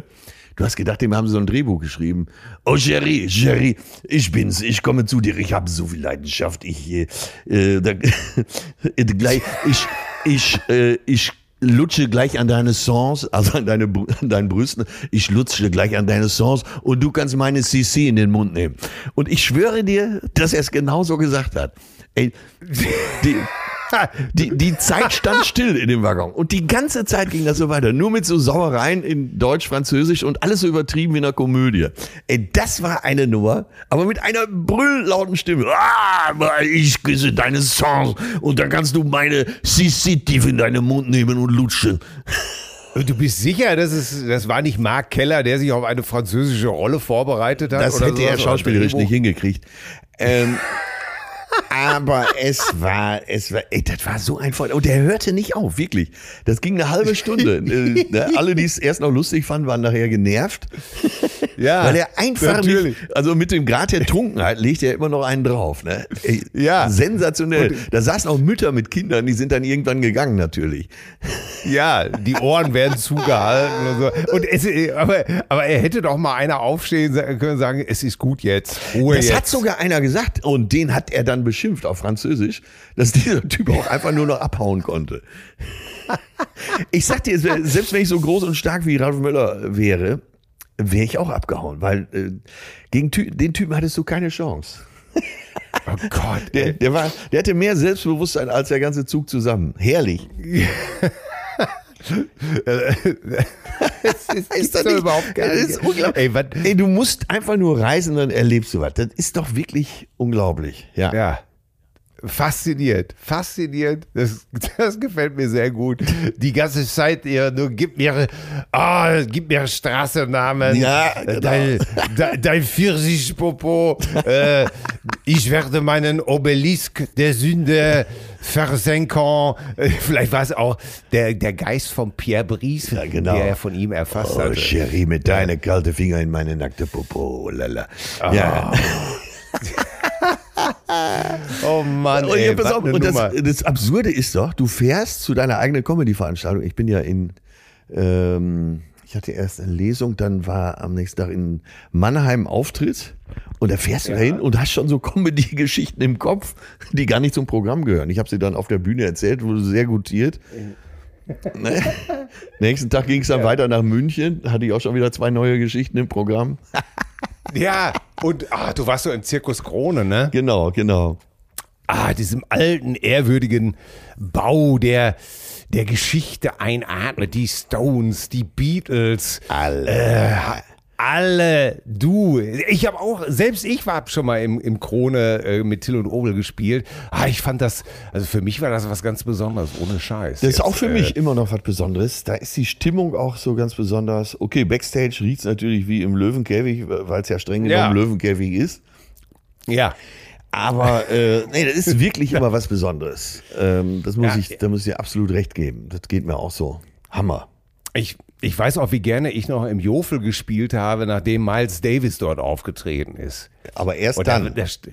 Du hast gedacht, dem haben sie so ein Drehbuch geschrieben. Oh, Jerry, Jerry, ich bin's. Ich komme zu dir. Ich habe so viel Leidenschaft. Ich, äh, äh da, gleich, ich, ich, äh, ich lutsche gleich an deine Songs, also an, deine, an deinen Brüsten. Ich lutsche gleich an deine Songs und du kannst meine CC in den Mund nehmen. Und ich schwöre dir, dass er es genauso gesagt hat. Ey, die, die, die Zeit stand still in dem Waggon. Und die ganze Zeit ging das so weiter. Nur mit so Sauereien in Deutsch, Französisch und alles so übertrieben wie in einer Komödie. Ey, das war eine Nummer, aber mit einer brülllauten Stimme. Ah, ich küsse deine Songs und dann kannst du meine Sissi tief in deinen Mund nehmen und lutschen. Du bist sicher, dass es, das war nicht Mark Keller, der sich auf eine französische Rolle vorbereitet hat? Das hätte er schauspielerisch nicht hingekriegt. Ähm, aber es war, es war, ey, das war so ein Voll. Und der hörte nicht auf, wirklich. Das ging eine halbe Stunde. äh, ne, alle, die es erst noch lustig fanden, waren nachher genervt. Ja. Weil er einfach natürlich. Nicht, also mit dem Grad der Trunkenheit legt er immer noch einen drauf. Ne? Ey, ja. Sensationell. Und, da saßen auch Mütter mit Kindern, die sind dann irgendwann gegangen, natürlich. Ja, die Ohren werden zugehalten und so. Und es, aber, aber er hätte doch mal einer aufstehen können und sagen, es ist gut jetzt. Ruhe das jetzt. hat sogar einer gesagt. Und den hat er dann beschimpft auf Französisch, dass dieser Typ auch einfach nur noch abhauen konnte. Ich sag dir, selbst wenn ich so groß und stark wie Ralf Möller wäre, wäre ich auch abgehauen, weil äh, gegen Ty den Typen hattest du keine Chance. Oh Gott. Der, der, war, der hatte mehr Selbstbewusstsein als der ganze Zug zusammen. Herrlich. das ist, ist das nicht, überhaupt gar nicht. Ey, Ey, du musst einfach nur reisen, dann erlebst du was. Das ist doch wirklich unglaublich. Ja. Ja fasziniert, fasziniert. Das, das gefällt mir sehr gut. Die ganze Zeit ihr nur gib mir, oh, gib mir Straßennamen. Ja, genau. dein, dein, dein Pfirsichpopo. äh, ich werde meinen Obelisk der Sünde versenken. Äh, vielleicht war es auch der, der Geist von Pierre Brice, ja, genau. der er von ihm erfasst hat. Oh, Cherie, mit ja. deinen kalten Finger in meine nackte Popo. Lala. Oh. Ja. oh Mann, ey, und, auf, und das, das, Absurde ist doch, du fährst zu deiner eigenen Comedy-Veranstaltung. Ich bin ja in, ähm, ich hatte erst eine Lesung, dann war am nächsten Tag in Mannheim Auftritt. Und da fährst ja. du dahin und hast schon so Comedy-Geschichten im Kopf, die gar nicht zum Programm gehören. Ich habe sie dann auf der Bühne erzählt, wurde sehr gutiert. Ne? Nächsten Tag ging es dann ja. weiter nach München. Hatte ich auch schon wieder zwei neue Geschichten im Programm. ja, und ah, du warst so im Zirkus Krone, ne? Genau, genau. Ah, diesem alten, ehrwürdigen Bau, der der Geschichte einatmet. Die Stones, die Beatles, Alle. Äh, alle, du. Ich habe auch, selbst ich war schon mal im, im Krone äh, mit Till und Obel gespielt. Ah, ich fand das, also für mich war das was ganz Besonderes, ohne Scheiß. Das ist Jetzt, auch für äh, mich immer noch was Besonderes. Da ist die Stimmung auch so ganz besonders. Okay, Backstage riecht es natürlich wie im Löwenkäfig, weil es ja streng genommen Ja. Löwenkäfig ist. Ja. Aber äh, nee, das ist wirklich immer was Besonderes. Ähm, das muss Ja. ich, da muss ich dir absolut recht geben. Das geht mir auch so. Hammer. Ich, ich weiß auch, wie gerne ich noch im Jofel gespielt habe, nachdem Miles Davis dort aufgetreten ist. Aber erst Und dann. da- da st-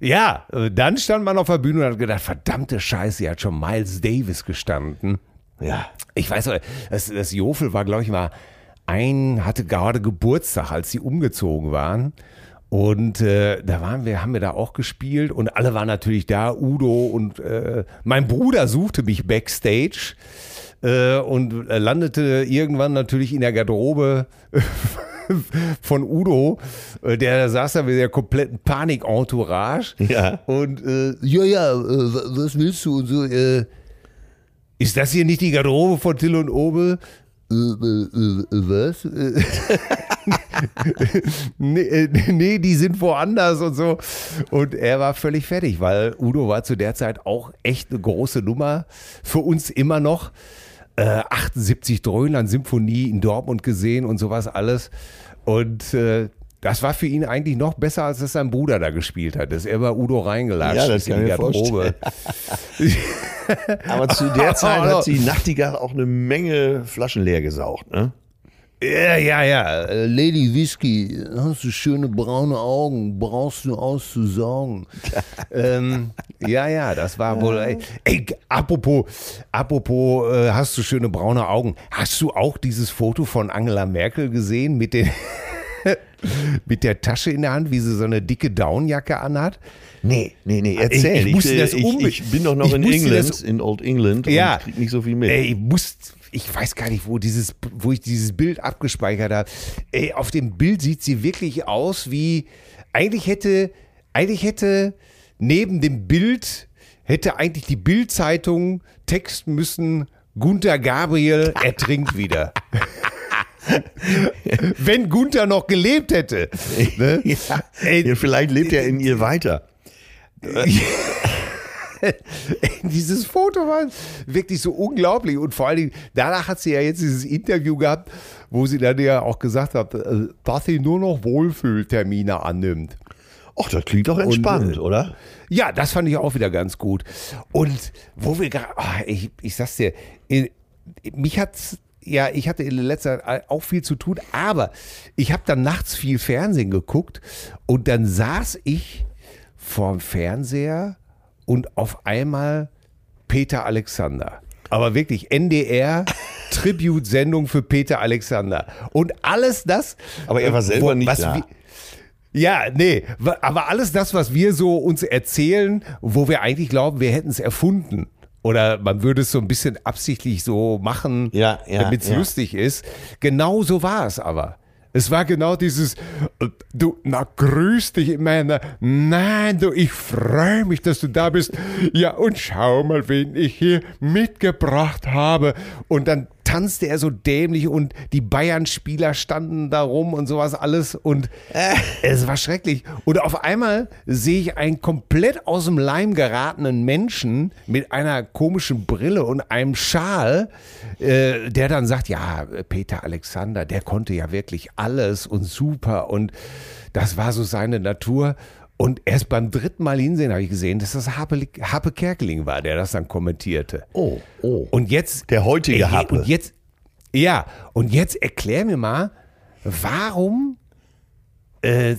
ja, äh, dann stand man auf der Bühne und hat gedacht, verdammte Scheiße, hier hat schon Miles Davis gestanden. ja. Ich weiß, noch, das, das Jofel war, glaube ich, mal ein, hatte gerade Geburtstag, als sie umgezogen waren. Und äh, da waren wir, haben wir da auch gespielt und alle waren natürlich da, Udo und äh, mein Bruder suchte mich backstage äh, und äh, landete irgendwann natürlich in der Garderobe von Udo. Äh, Der saß da mit der kompletten Panik-Entourage. Ja. Und äh, ja, ja, wa- was willst du und so, äh, ist das hier nicht die Garderobe von Till und Obel? Äh, was? Nee, nee, die sind woanders und so. Und er war völlig fertig, weil Udo war zu der Zeit auch echt eine große Nummer. Für uns immer noch. Äh, 78 Dröhnland Symphonie in Dortmund gesehen und sowas alles. Und äh, das war für ihn eigentlich noch besser, als dass sein Bruder da gespielt hat. Dass er bei Udo reingelatscht Ja, das ist in kann die Garderobe. Aber zu der Zeit hat sie Nachtigall auch eine Menge Flaschen leer gesaugt, ne? Ja, ja, ja. Äh, Lady Whisky, hast du schöne braune Augen, brauchst du auszusaugen. ähm, ja, ja, das war wohl. Ey, ey apropos, apropos, äh, hast du schöne braune Augen? Hast du auch dieses Foto von Angela Merkel gesehen mit den mit der Tasche in der Hand, wie sie so eine dicke Downjacke anhat? Nee, nee, nee, erzähl. Ich- ich musste das ich, ich bin doch noch in England, das- in Old England Ja. und krieg nicht so viel mit. Ey, ich muss, ich weiß gar nicht, wo dieses, wo ich dieses Bild abgespeichert habe. Ey, auf dem Bild sieht sie wirklich aus wie, eigentlich hätte, eigentlich hätte neben dem Bild, hätte eigentlich die Bildzeitung texten müssen, Gunther Gabriel ertrinkt wieder. Wenn Gunther noch gelebt hätte. Ne? ja, Ey, ja, vielleicht lebt er in ihr weiter. dieses Foto war wirklich so unglaublich. Und vor allen Dingen, danach hat sie ja jetzt dieses Interview gehabt, wo sie dann ja auch gesagt hat, äh, dass sie nur noch Wohlfühltermine annimmt. Ach, das klingt doch entspannt, äh, oder? Ja, das fand ich auch wieder ganz gut. Und wo wir gerade, ah, ich, ich sag's dir, äh, mich hat's ja, ich hatte in letzter Zeit auch viel zu tun, aber ich habe dann nachts viel Fernsehen geguckt und dann saß ich vorm Fernseher und auf einmal Peter Alexander. Aber wirklich NDR Tribute-Sendung für Peter Alexander. Und alles das. Aber er war selber wo- nicht was da. wir- ja, nee, aber alles das, was wir so uns erzählen, wo wir eigentlich glauben, wir hätten es erfunden. Oder man würde es so ein bisschen absichtlich so machen, Ja, ja, damit es ja. lustig ist. Genau so war es aber. Es war genau dieses, äh, du, na grüß dich, Männer. Nein, du, ich freue mich, dass du da bist. Ja, und schau mal, wen ich hier mitgebracht habe. Und dann tanzte er so dämlich und die Bayern-Spieler standen da rum und sowas alles. Und es war schrecklich. Und auf einmal sehe ich einen komplett aus dem Leim geratenen Menschen mit einer komischen Brille und einem Schal, äh, der dann sagt, ja, Peter Alexander, der konnte ja wirklich alles und super und das war so seine Natur. Und erst beim dritten Mal hinsehen habe ich gesehen, dass das Happe, Happe Kerkeling war, der das dann kommentierte. Oh, oh. Und jetzt. Der heutige Ey, Happe. Und jetzt. Ja, und jetzt erklär mir mal, warum äh,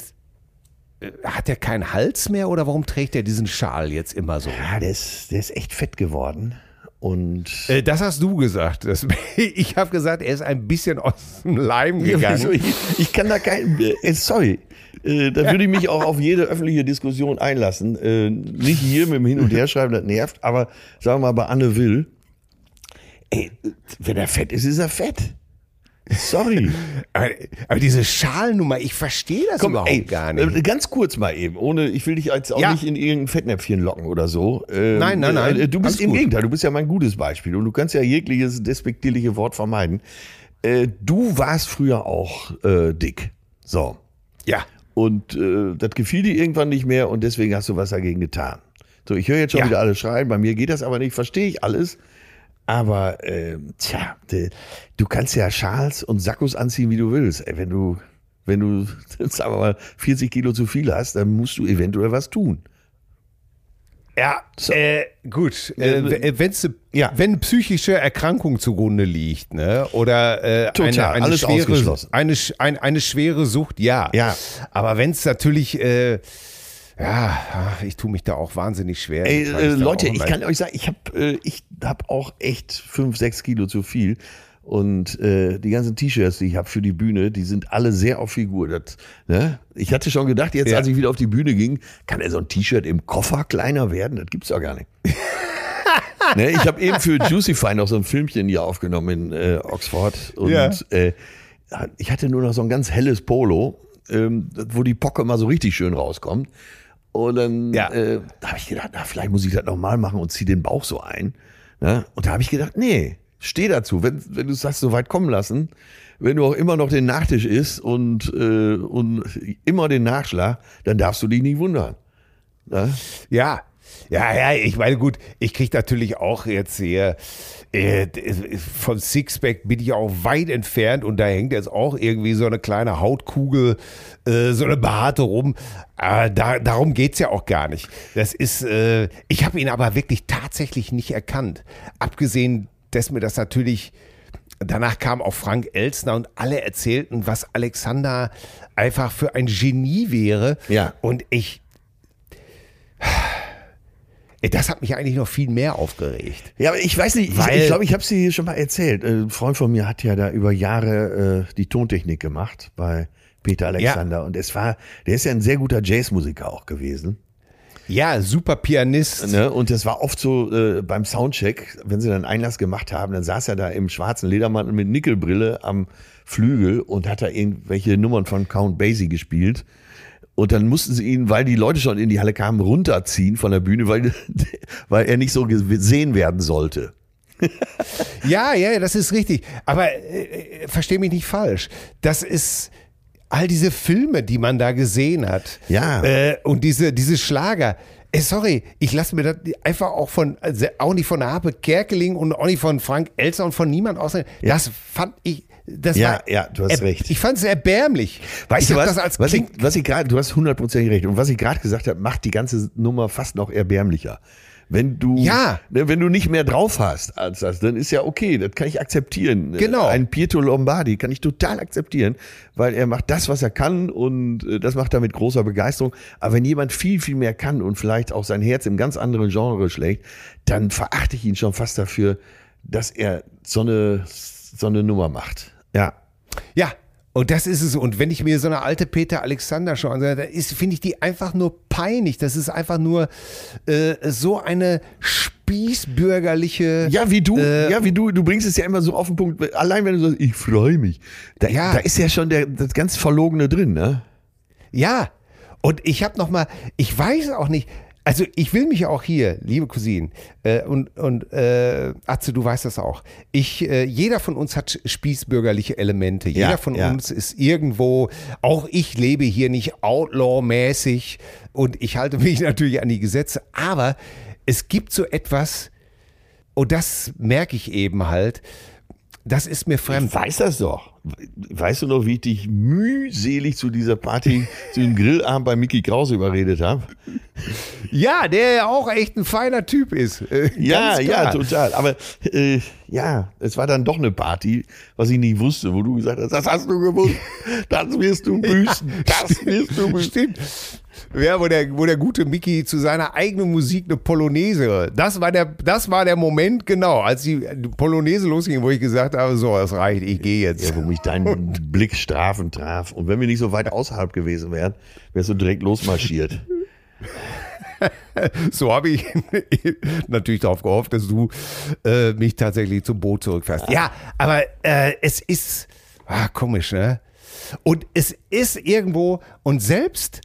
hat er keinen Hals mehr oder warum trägt er diesen Schal jetzt immer so? Ja, der ist, der ist echt fett geworden. Und Äh, das hast du gesagt. Das, ich habe gesagt, er ist ein bisschen aus dem Leim gegangen. ich, ich kann da kein, äh, sorry, äh, da würde ich mich auch auf jede öffentliche Diskussion einlassen. Äh, nicht hier mit dem Hin- und Herschreiben, das nervt, aber sagen wir mal bei Anne Will, ey, wenn er fett ist, ist er fett. Sorry. aber, aber diese Schalnummer, ich verstehe das Komm, überhaupt ey, gar nicht. äh, Ganz kurz mal eben, ohne, ich will dich jetzt auch Ja. nicht in irgendein Fettnäpfchen locken oder so. Ähm, Nein, nein, nein. äh, Du bist im gut. Gegenteil, du bist ja mein gutes Beispiel und du kannst ja jegliches despektierliche Wort vermeiden. Äh, Du warst früher auch äh, dick. So. Ja. Und äh, das gefiel dir irgendwann nicht mehr und deswegen hast du was dagegen getan. So, ich höre jetzt schon Ja. wieder alle schreien, bei mir geht das aber nicht, verstehe ich alles. Aber, äh, tja, de, du kannst ja Schals und Sackos anziehen, wie du willst. Ey, wenn du, wenn du, sagen wir mal, 40 Kilo zu viel hast, dann musst du eventuell was tun. Ja, äh, gut. Äh, Äh, wenn's, ja. Wenn psychische Erkrankung zugrunde liegt, ne? Oder äh, Total, eine, eine, alles schwere, eine, ein, eine schwere Sucht, ja. Ja. Aber wenn es natürlich, äh, ja, ich tue mich da auch wahnsinnig schwer. Ey, äh, ich da Leute, ich kann euch sagen, ich habe äh, ich hab auch echt 5, 6 Kilo zu viel. Und äh, die ganzen T-Shirts, die ich habe für die Bühne, die sind alle sehr auf Figur. Das, ne? Ich hatte schon gedacht, jetzt Ja. als ich wieder auf die Bühne ging, kann er so ein T-Shirt im Koffer kleiner werden? Das gibt's doch gar nicht. ne? Ich habe eben für Juicify noch so ein Filmchen hier aufgenommen in äh, Oxford. Und Ja. äh, ich hatte nur noch so ein ganz helles Polo, ähm, wo die Pocke mal so richtig schön rauskommt. Und dann Ja. äh, da habe ich gedacht, na, vielleicht muss ich das nochmal machen und zieh den Bauch so ein. Ne? Und da habe ich gedacht, nee, steh dazu. Wenn, wenn du es hast so weit kommen lassen, wenn du auch immer noch den Nachtisch isst und, äh, und immer den Nachschlag, dann darfst du dich nicht wundern. Ne? Ja, ja, ja, ich meine, gut, ich krieg natürlich auch jetzt hier, äh, von Sixpack bin ich auch weit entfernt und da hängt jetzt auch irgendwie so eine kleine Hautkugel, äh, so eine behaarte rum. Aber da, darum geht's ja auch gar nicht. Das ist, äh, ich habe ihn aber wirklich tatsächlich nicht erkannt. Abgesehen, dass mir das natürlich Danach kam auch Frank Elstner und alle erzählten, was Alexander einfach für ein Genie wäre. Ja. Und ich, Das hat mich eigentlich noch viel mehr aufgeregt. Ja, aber ich weiß nicht, ich Weil- glaube, ich, glaub, ich habe sie hier schon mal erzählt. Äh, Ein Freund von mir hat ja da über Jahre äh, die Tontechnik gemacht bei Peter Alexander. Und es war, der ist ja ein sehr guter Jazzmusiker auch gewesen. Ja, super Pianist. Ne? Und das war oft so äh, beim Soundcheck, wenn sie dann Einlass gemacht haben, dann saß er da im schwarzen Ledermantel mit Nickelbrille am Flügel und hat da irgendwelche Nummern von Count Basie gespielt. Und dann mussten sie ihn, weil die Leute schon in die Halle kamen, runterziehen von der Bühne, weil, weil er nicht so gesehen werden sollte. Ja, ja, das ist richtig. Aber äh, versteh mich nicht falsch. Das ist all diese Filme, die man da gesehen hat. Ja. Äh, und diese, diese Schlager. Ey, sorry, ich lasse mir das einfach auch von, also auch nicht von Harpe Kerkeling und auch nicht von Frank Elster und von niemand aus. Das fand ich, das Ja, war, ja, du hast recht. Ich fand es erbärmlich. Weißt ich du was? Das als was, ich, was ich gerade, du hast hundertprozentig recht. Und was ich gerade gesagt habe, macht die ganze Nummer fast noch erbärmlicher. Wenn du, Ja. ne, wenn du nicht mehr drauf hast als das, dann ist ja okay, das kann ich akzeptieren. Genau. Ein Pietro Lombardi kann ich total akzeptieren, weil er macht das, was er kann und äh, das macht er mit großer Begeisterung. Aber wenn jemand viel, viel mehr kann und vielleicht auch sein Herz im ganz anderen Genre schlägt, dann verachte ich ihn schon fast dafür, dass er so eine, so eine Nummer macht. Ja. Ja, und das ist es. Und wenn ich mir so eine alte Peter Alexander ansehe, dann ist, finde ich die einfach nur peinlich. Das ist einfach nur äh, so eine spießbürgerliche. Ja, wie du, Äh, ja, wie du, du bringst es ja immer so auf den Punkt. Allein wenn du sagst, ich freue mich. Da, Ja. da ist ja schon der, das ganz Verlogene drin, ne? Ja. Und ich habe noch mal, ich weiß auch nicht. Also ich will mich auch hier, liebe Cousinen, äh, und, und äh, Atze, du weißt das auch. Ich, äh, jeder von uns hat spießbürgerliche Elemente. Jeder Ja, von ja. uns ist irgendwo, auch ich lebe hier nicht outlaw-mäßig und ich halte mich natürlich an die Gesetze, aber es gibt so etwas, und das merke ich eben halt, das ist mir fremd. Ich weiß das doch. Weißt du noch, wie ich dich mühselig zu dieser Party, zu dem Grillabend bei Mickey Krause überredet habe? Ja, der ja auch echt ein feiner Typ ist. Äh, Ja, ja, total. Aber äh, ja, es war dann doch eine Party, was ich nicht wusste, wo du gesagt hast, das hast du gewusst, das wirst du büßen, das wirst du büßen. Stimmt. Ja, wo der, wo der gute Mickey zu seiner eigenen Musik eine Polonaise. Das war der, das war der Moment, genau, als die Polonaise losging, wo ich gesagt habe, so, es reicht, ich gehe jetzt. Ja, wo mich dein Blick strafend traf. Und wenn wir nicht so weit außerhalb gewesen wären, wärst du direkt losmarschiert. So habe ich natürlich darauf gehofft, dass du äh, mich tatsächlich zum Boot zurückfährst. Ja, aber äh, es ist, Ah, komisch, ne? Und es ist irgendwo, und selbst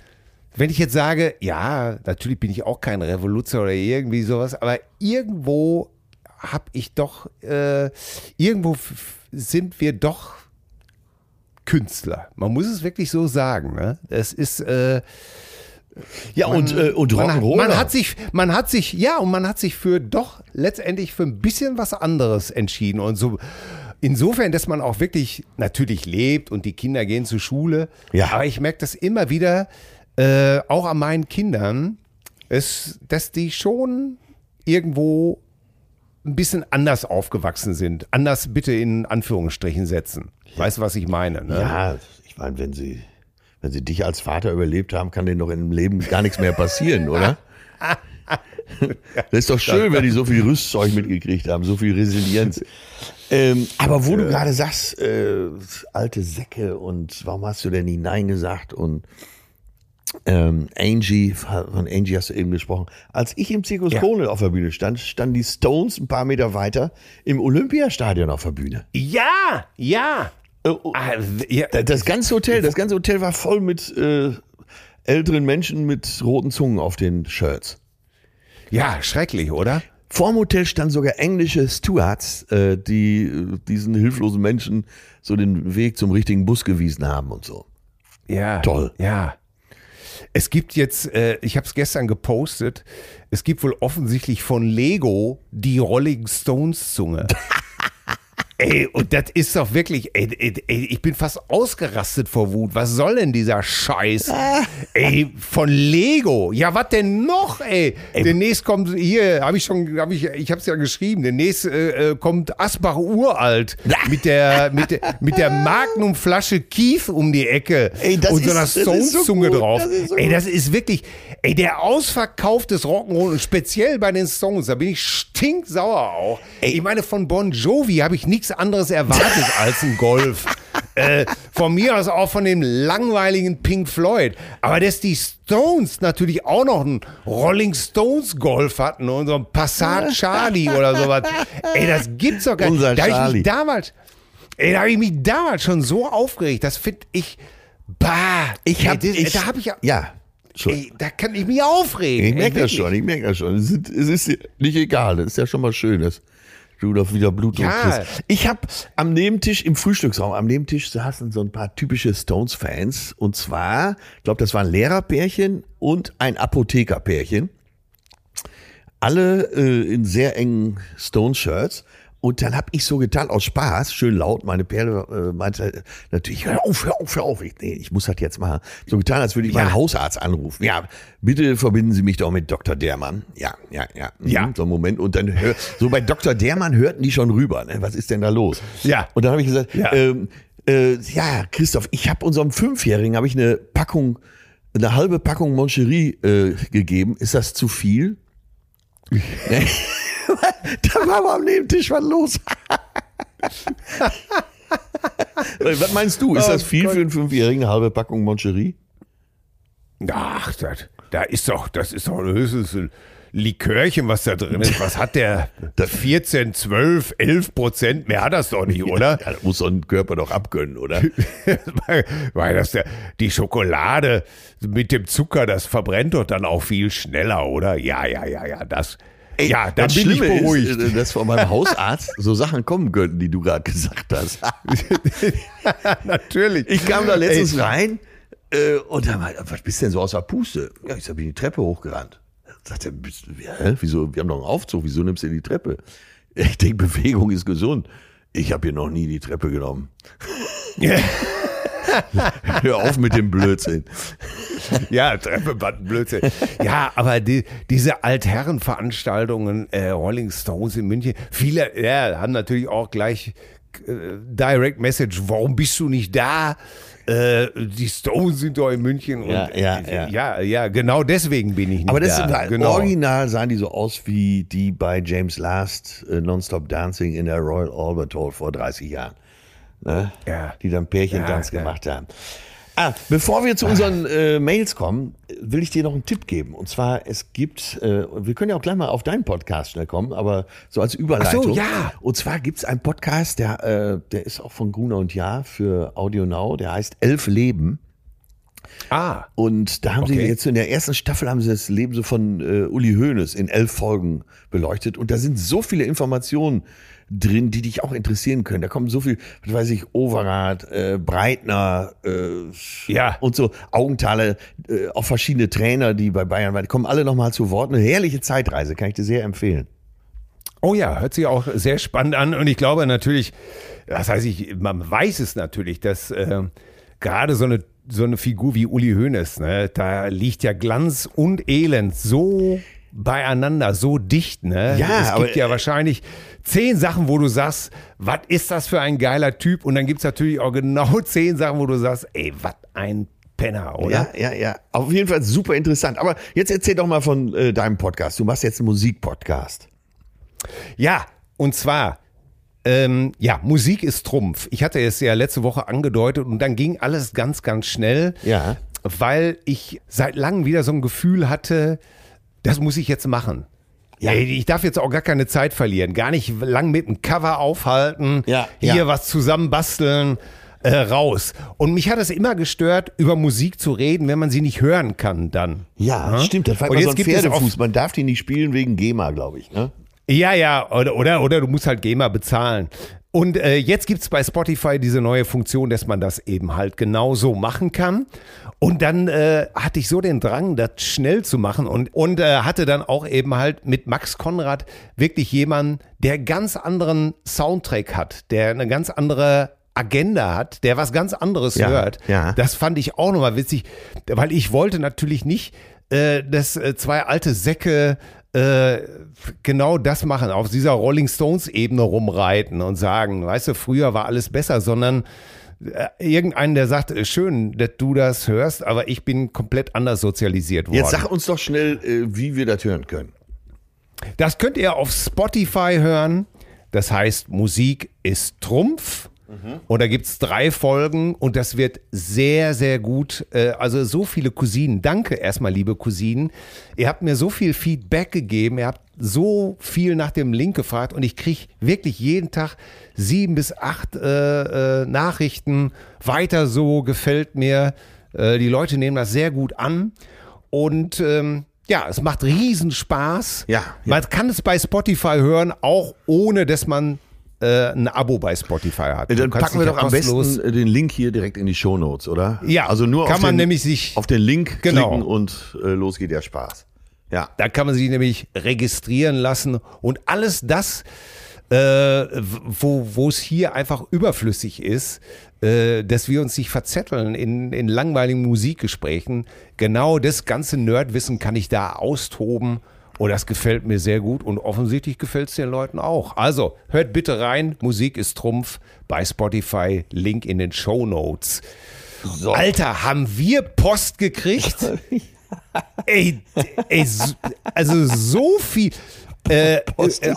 wenn ich jetzt sage, ja, natürlich bin ich auch kein Revoluzer oder irgendwie sowas, aber irgendwo habe ich doch, äh, irgendwo sind wir doch Künstler. Man muss es wirklich so sagen. Ne? Es ist äh, ja man, und äh, und man, man hat sich, man hat sich, ja und man hat sich für doch letztendlich für ein bisschen was anderes entschieden und so. Insofern, dass man auch wirklich natürlich lebt und die Kinder gehen zur Schule. Ja. Aber ich merke das immer wieder, äh, auch an meinen Kindern, ist, dass die schon irgendwo ein bisschen anders aufgewachsen sind. Anders bitte in Anführungsstrichen setzen. Weißt du, was ich meine? Ne? Ja, ich meine, wenn sie, wenn sie dich als Vater überlebt haben, kann denen doch im Leben gar nichts mehr passieren, oder? das ist doch schön, wenn die so viel Rüstzeug mitgekriegt haben, so viel Resilienz. Ähm, aber wo du gerade sagst, äh, alte Säcke und warum hast du denn nie Nein gesagt und ähm, Angie, von Angie hast du eben gesprochen. Als ich im Zirkus ja. Krone auf der Bühne stand, standen die Stones ein paar Meter weiter im Olympiastadion auf der Bühne. Ja, ja. Äh, oh, ah, ja. Das ganze Hotel, das ganze Hotel war voll mit äh, älteren Menschen mit roten Zungen auf den Shirts. Ja, schrecklich, oder? Vorm Hotel standen sogar englische Stewards, äh, die äh, diesen hilflosen Menschen so den Weg zum richtigen Bus gewiesen haben und so. Ja. Toll. Ja. Es gibt jetzt, äh, ich habe es gestern gepostet, es gibt wohl offensichtlich von Lego die Rolling Stones Zunge. Ey, und das ist doch wirklich, ey, ey, ich bin fast ausgerastet vor Wut. Was soll denn dieser Scheiß? ey, von Lego. Ja, was denn noch, ey? ey. Demnächst kommt, hier, habe ich schon, habe ich, ich habe es ja geschrieben, demnächst äh, äh kommt Asbach Uralt mit der, mit der, mit der Magnum-Flasche Kief um die Ecke ey, das und so einer Stones-Zunge so drauf. So ey, das ist wirklich, ey, der Ausverkauf des Rock'n'Roll, speziell bei den Stones, da bin ich stinksauer auch. Ey. Ich meine, von Bon Jovi habe ich nichts anderes erwartet als ein Golf. äh, von mir aus auch von dem langweiligen Pink Floyd. Aber dass die Stones natürlich auch noch einen Rolling Stones Golf hatten und so ein Passat Charlie oder sowas. Ey, das gibt's doch gar nicht. Da habe ich mich damals, ey, da habe ich mich damals schon so aufgeregt. Das finde ich, bah. Ich hab, ey, das, da habe ich ja. Ey, da kann ich mich aufregen. Ich merke das schon, ich merke das schon. Es ist, es ist nicht egal, das ist ja schon mal schön. Das du doch wieder Blutdruck ja. kriegst. Ich habe am Nebentisch, im Frühstücksraum, am Nebentisch saßen so ein paar typische Stones-Fans. Und zwar, ich glaube, das war ein Lehrerpärchen und ein Apothekerpärchen. Alle äh, in sehr engen Stones-Shirts. Und dann habe ich so getan, aus Spaß, schön laut, meine Perle äh, meinte natürlich, hör auf, hör auf, hör auf. Ich, nee, ich muss das jetzt machen. So getan, als würde ich ja. meinen Hausarzt anrufen. Ja, bitte verbinden Sie mich doch mit Dr. Dermann. Ja, ja, ja. Mhm, ja. So ein Moment. Und dann, hör, so bei Dr. Dermann hörten die schon rüber. Ne? Was ist denn da los? Ja. Und dann habe ich gesagt, ja, ähm, äh, ja Christoph, ich habe unserem Fünfjährigen, habe ich eine Packung, eine halbe Packung Moncherie äh, gegeben. Ist das zu viel? da war aber am Nebentisch was los. was meinst du? Ist das oh viel Gott. für einen Fünfjährigen, eine halbe Packung Moncherie? Ach, das, da ist doch, das ist doch höchstens ein Likörchen, was da drin ist. Was hat der? 14, 12, 11 Prozent? Mehr hat das doch nicht, oder? Ja, das muss so ein Körper doch abgönnen, oder? Weil das der, die Schokolade mit dem Zucker, das verbrennt doch dann auch viel schneller, oder? Ja, ja, ja, ja, das, Ey, ja, da bin Schlimme ich beruhigt. Ist, äh, dass von meinem Hausarzt so Sachen kommen könnten, die du gerade gesagt hast. Natürlich. Ich kam da letztens Ey. rein äh, und da meinte, was bist denn so aus der Puste? Ja, ich bin die Treppe hochgerannt. Sagt er, hä, wieso, wir haben doch einen Aufzug, wieso nimmst du die Treppe? Ich denke, Bewegung ist gesund. Ich habe hier noch nie die Treppe genommen. Hör auf mit dem Blödsinn. ja, Treffeband, Blödsinn. Ja, aber die, diese Altherrenveranstaltungen, äh, Rolling Stones in München, viele ja, haben natürlich auch gleich äh, Direct Message, warum bist du nicht da? Äh, die Stones sind doch in München. Ja, und, ja, ja. ja, ja, genau deswegen bin ich nicht Aber das da. Sind, genau. original sahen die so aus wie die bei James Last äh, Nonstop Dancing in der Royal Albert Hall vor 30 Jahren. Ne? Ja. Die dann Pärchentanz ja, gemacht haben. Ah, bevor wir zu unseren äh, Mails kommen, will ich dir noch einen Tipp geben. Und zwar, es gibt, äh, wir können ja auch gleich mal auf deinen Podcast schnell kommen, aber so als Überleitung. Ach so, ja. Und zwar gibt es einen Podcast, der, äh, der ist auch von Gruner und Jahr für Audio Now, der heißt Elf Leben. Ah. Und da haben okay. sie jetzt in der ersten Staffel haben sie das Leben so von äh, Uli Hoeneß in elf Folgen beleuchtet. Und da sind so viele Informationen drin, die dich auch interessieren können. Da kommen so viel, was weiß ich, Overath, äh, Breitner äh, ja. und so Augenthaler, äh, auch verschiedene Trainer, die bei Bayern waren, die kommen alle nochmal zu Wort. Eine herrliche Zeitreise, kann ich dir sehr empfehlen. Oh ja, hört sich auch sehr spannend an. Und ich glaube natürlich, das heißt, ich, man weiß es natürlich, dass äh, gerade so eine so eine Figur wie Uli Hoeneß, ne, da liegt ja Glanz und Elend so beieinander, so dicht, ne? Ja, es gibt aber, ja wahrscheinlich zehn Sachen, wo du sagst, was ist das für ein geiler Typ? Und dann gibt es natürlich auch genau zehn Sachen, wo du sagst, ey, was ein Penner, oder? Ja, ja, ja. Auf jeden Fall super interessant. Aber jetzt erzähl doch mal von äh, deinem Podcast. Du machst jetzt einen Musikpodcast. Ja, und zwar ähm, ja, Musik ist Trumpf. Ich hatte es ja letzte Woche angedeutet und dann ging alles ganz, ganz schnell. Ja. Weil ich seit langem wieder so ein Gefühl hatte, das muss ich jetzt machen. Ja. Ich darf jetzt auch gar keine Zeit verlieren. Gar nicht lang mit dem Cover aufhalten, ja, hier ja. was zusammenbasteln, äh, raus. Und mich hat es immer gestört, über Musik zu reden, wenn man sie nicht hören kann dann. Ja, ja? stimmt. Das war immer so ein Pferdefuß. Man darf die nicht spielen wegen GEMA, glaube ich. Ne? Ja, ja, oder, oder, oder du musst halt GEMA bezahlen. Und äh, jetzt gibt's bei Spotify diese neue Funktion, dass man das eben halt genau so machen kann. Und dann äh, hatte ich so den Drang, das schnell zu machen und, und äh, hatte dann auch eben halt mit Max Konrad wirklich jemanden, der ganz anderen Soundtrack hat, der eine ganz andere Agenda hat, der was ganz anderes ja, hört. Ja. Das fand ich auch nochmal witzig, weil ich wollte natürlich nicht, äh, dass äh, zwei alte Säcke äh, genau das machen, auf dieser Rolling Stones-Ebene rumreiten und sagen, weißt du, früher war alles besser, sondern äh, irgendeinen, der sagt, äh, schön, dass du das hörst, aber ich bin komplett anders sozialisiert worden. Jetzt sag uns doch schnell, wie wir das hören können. Das könnt ihr auf Spotify hören. Das heißt, Musik ist Trumpf. Mhm. Und da gibt es drei Folgen und das wird sehr, sehr gut. Äh, also so viele Cousinen. Danke erstmal, liebe Cousinen. Ihr habt mir so viel Feedback gegeben. Ihr habt so viel nach dem Link gefragt und ich kriege wirklich jeden Tag sieben bis acht äh, äh, Nachrichten. Weiter so gefällt mir. Äh, die Leute nehmen das sehr gut an. Und ähm, ja, es macht riesen Spaß. Ja, ja. Man kann es bei Spotify hören, auch ohne dass man äh, ein Abo bei Spotify hat. Dann packen wir doch am besten den Link hier direkt in die Show Notes, oder? Ja, also nur kann auf man den, nämlich sich auf den Link genau. klicken und äh, los geht der Spaß. Ja, da kann man sich nämlich registrieren lassen und alles das, äh, wo wo es hier einfach überflüssig ist, äh, dass wir uns nicht verzetteln in, in langweiligen Musikgesprächen. Genau das ganze Nerdwissen kann ich da austoben und das gefällt mir sehr gut und offensichtlich gefällt es den Leuten auch. Also hört bitte rein, Musik ist Trumpf bei Spotify, Link in den Show Notes. So. Alter, haben wir Post gekriegt? ey, ey, also so viel. Äh, äh,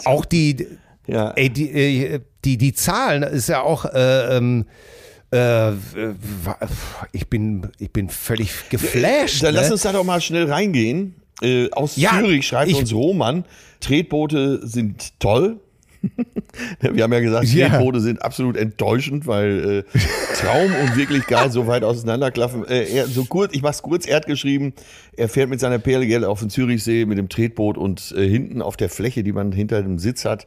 auch die, ja. ey, die, äh, die, die Zahlen ist ja auch. Äh, ähm, äh, ich bin, ich bin völlig geflasht. Dann ne? lass uns da doch mal schnell reingehen. Äh, aus ja, Zürich schreibt ich, uns Roman, Tretboote sind toll. Wir haben ja gesagt, ja. Tretboote sind absolut enttäuschend, weil äh, Traum und wirklich geil so weit auseinanderklaffen. Äh, er, so kurz, ich mach's kurz, er hat geschrieben, er fährt mit seiner Perle auf den Zürichsee mit dem Tretboot und äh, hinten auf der Fläche, die man hinter dem Sitz hat,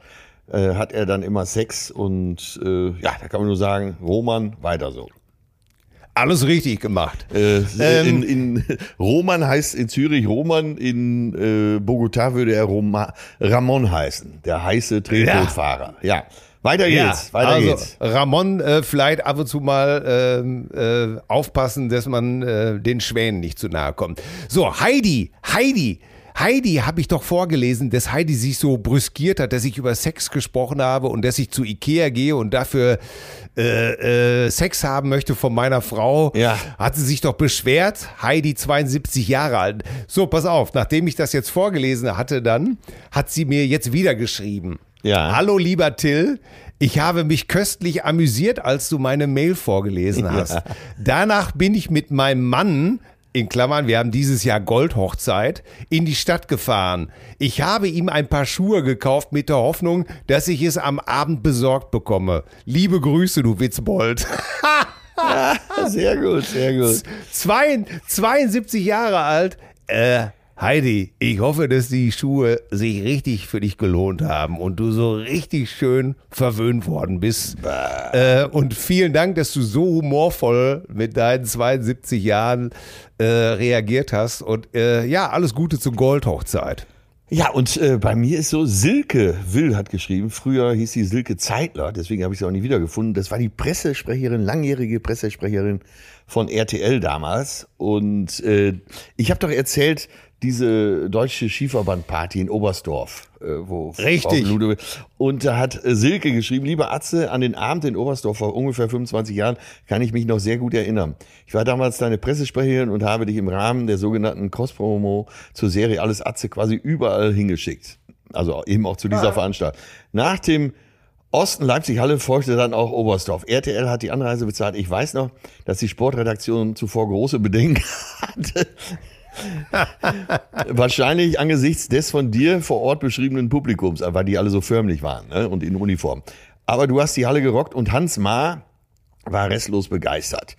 äh, hat er dann immer Sex und äh, ja, da kann man nur sagen, Roman, weiter so. Alles richtig gemacht. Äh, ähm, in, in, Roman heißt in Zürich Roman, in äh, Bogotá würde er Roma, Ramon heißen, der heiße Tretbootfahrer. Ja. ja. Weiter geht's, ja, weiter also, geht's. Ramon äh, vielleicht ab und zu mal ähm, äh, aufpassen, dass man äh, den Schwänen nicht zu nahe kommt. So, Heidi, Heidi, Heidi habe ich doch vorgelesen, dass Heidi sich so brüskiert hat, dass ich über Sex gesprochen habe und dass ich zu Ikea gehe und dafür äh, äh, Sex haben möchte von meiner Frau. Ja. Hat sie sich doch beschwert. Heidi 72 Jahre alt. So, pass auf, nachdem ich das jetzt vorgelesen hatte, dann hat sie mir jetzt wieder geschrieben. Ja. Hallo, lieber Till. Ich habe mich köstlich amüsiert, als du meine Mail vorgelesen hast. Ja. Danach bin ich mit meinem Mann in Klammern, wir haben dieses Jahr Goldhochzeit, in die Stadt gefahren. Ich habe ihm ein paar Schuhe gekauft mit der Hoffnung, dass ich es am Abend besorgt bekomme. Liebe Grüße, du Witzbold. ja, sehr gut, sehr gut. Zwei, 72 Jahre alt. Äh, Heidi, ich hoffe, dass die Schuhe sich richtig für dich gelohnt haben und du so richtig schön verwöhnt worden bist. Äh, und vielen Dank, dass du so humorvoll mit deinen 72 Jahren äh, reagiert hast. Und äh, ja, alles Gute zur Goldhochzeit. Ja, und äh, bei mir ist so, Silke Will hat geschrieben, früher hieß sie Silke Zeitler, deswegen habe ich sie auch nie wiedergefunden. Das war die Pressesprecherin, langjährige Pressesprecherin von RTL damals. Und äh, ich habe doch erzählt, diese deutsche Skiverbandparty in Oberstdorf, äh, wo Richtig. Und da hat äh, Silke geschrieben, lieber Atze, an den Abend in Oberstdorf vor ungefähr 25 Jahren kann ich mich noch sehr gut erinnern. Ich war damals deine Pressesprecherin und habe dich im Rahmen der sogenannten Cross-Promo zur Serie Alles Atze quasi überall hingeschickt. Also eben auch zu dieser ah. Veranstaltung. Nach dem Osten Leipzig-Halle folgte dann auch Oberstdorf. RTL hat die Anreise bezahlt. Ich weiß noch, dass die Sportredaktion zuvor große Bedenken hatte, Wahrscheinlich angesichts des von dir vor Ort beschriebenen Publikums, weil die alle so förmlich waren ne? und in Uniform. Aber du hast die Halle gerockt und Hans Ma war restlos begeistert.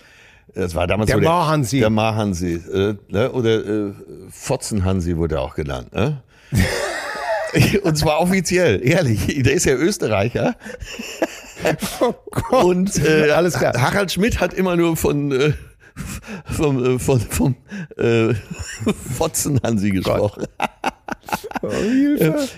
Das war damals der so Mar-Hansi. Der Mar-Hansi. Äh, ne? Oder äh, Fotzen-Hansi wurde er auch genannt. Ne? und zwar offiziell, ehrlich. Der ist ja Österreicher. Oh Gott. Und äh, alles klar. Harald Schmidt hat immer nur von äh, vom, äh, von, vom äh, Fotzen Hansi gesprochen. Oh,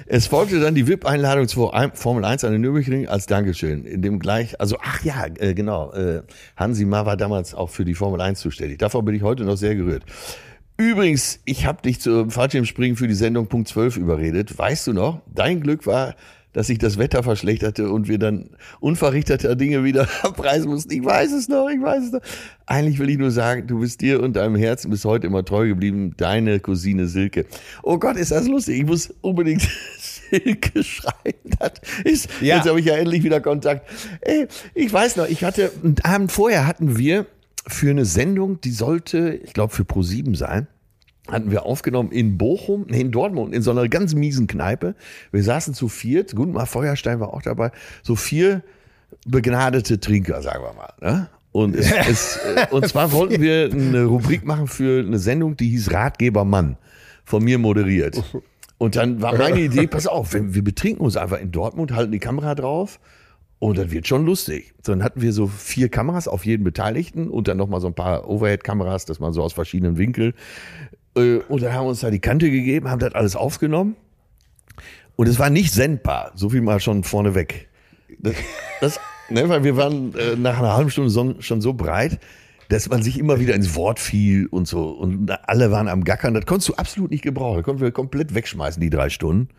es folgte dann die VIP-Einladung zur Formel 1 an den Nürburgring als Dankeschön. In dem gleich, also ach ja, äh, genau, äh, Hansi Ma war damals auch für die Formel 1 zuständig. Davon bin ich heute noch sehr gerührt. Übrigens, ich habe dich zum Fallschirmspringen für die Sendung Punkt 12 überredet. Weißt du noch? Dein Glück war, dass sich das Wetter verschlechterte und wir dann unverrichteter Dinge wieder abreisen mussten. Ich weiß es noch, ich weiß es noch. Eigentlich will ich nur sagen, du bist dir und deinem Herzen bis heute immer treu geblieben. Deine Cousine Silke. Oh Gott, ist das lustig. Ich muss unbedingt Silke schreiben. Das ist, ja. Jetzt habe ich ja endlich wieder Kontakt. Ey, ich weiß noch, ich hatte, einen Abend vorher hatten wir für eine Sendung, die sollte, ich glaube, für Pro7 sein hatten wir aufgenommen in Bochum, nee, in Dortmund, in so einer ganz miesen Kneipe. Wir saßen zu viert, Gundmar Feuerstein war auch dabei, so vier begnadete Trinker, sagen wir mal. Ne? Und, es, es, äh, und zwar wollten wir eine Rubrik machen für eine Sendung, die hieß Ratgeber Mann, von mir moderiert. Und dann war meine Idee, pass auf, wir, wir betrinken uns einfach in Dortmund, halten die Kamera drauf und dann wird schon lustig. So, dann hatten wir so vier Kameras auf jeden Beteiligten und dann nochmal so ein paar Overhead-Kameras, dass man so aus verschiedenen Winkeln und dann haben wir uns da die Kante gegeben, haben das alles aufgenommen. Und es war nicht sendbar, so viel mal schon vorneweg. Das, das, ne, weil wir waren äh, nach einer halben Stunde so, schon so breit, dass man sich immer wieder ins Wort fiel und so. Und alle waren am Gackern. Das konntest du absolut nicht gebrauchen. Das konnten wir komplett wegschmeißen, die drei Stunden.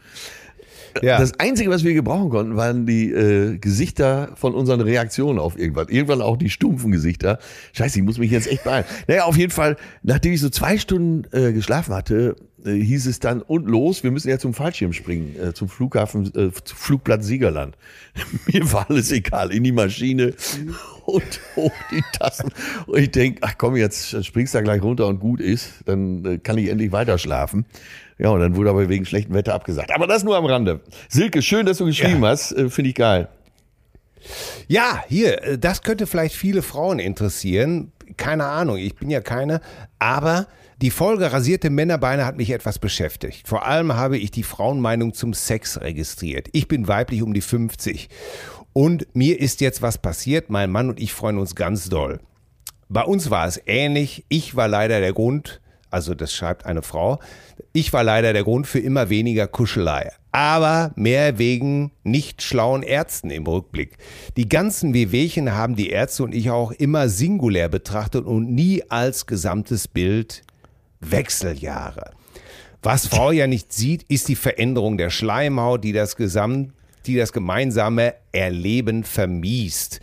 Ja. Das Einzige, was wir gebrauchen konnten, waren die äh, Gesichter von unseren Reaktionen auf irgendwas. Irgendwann auch die stumpfen Gesichter. Scheiße, ich muss mich jetzt echt beeilen. Naja, auf jeden Fall, nachdem ich so zwei Stunden äh, geschlafen hatte, äh, hieß es dann, und los, wir müssen ja zum Fallschirm springen, äh, zum Flughafen, äh, zum Flugplatz Siegerland. Mir war alles egal, in die Maschine und hoch die Tassen. Und ich denk, ach komm, jetzt springst du da gleich runter und gut ist, dann äh, kann ich endlich weiter schlafen. Ja, und dann wurde aber wegen schlechtem Wetter abgesagt. Aber das nur am Rande. Silke, schön, dass du geschrieben ja. hast. Äh, Finde ich geil. Ja, hier, äh, das könnte vielleicht viele Frauen interessieren. Keine Ahnung, ich bin ja keine. Aber die Folge rasierte Männerbeine hat mich etwas beschäftigt. Vor allem habe ich die Frauenmeinung zum Sex registriert. Ich bin weiblich um die 50. Und mir ist jetzt was passiert. Mein Mann und ich freuen uns ganz doll. Bei uns war es ähnlich. Ich war leider der Grund, also das schreibt eine Frau, ich war leider der Grund für immer weniger Kuschelei. Aber mehr wegen nicht schlauen Ärzten im Rückblick. Die ganzen Wehwehchen haben die Ärzte und ich auch immer singulär betrachtet und nie als gesamtes Bild Wechseljahre. Was Frau ja nicht sieht, ist die Veränderung der Schleimhaut, die das, Gesamt, die das gemeinsame Erleben vermiest.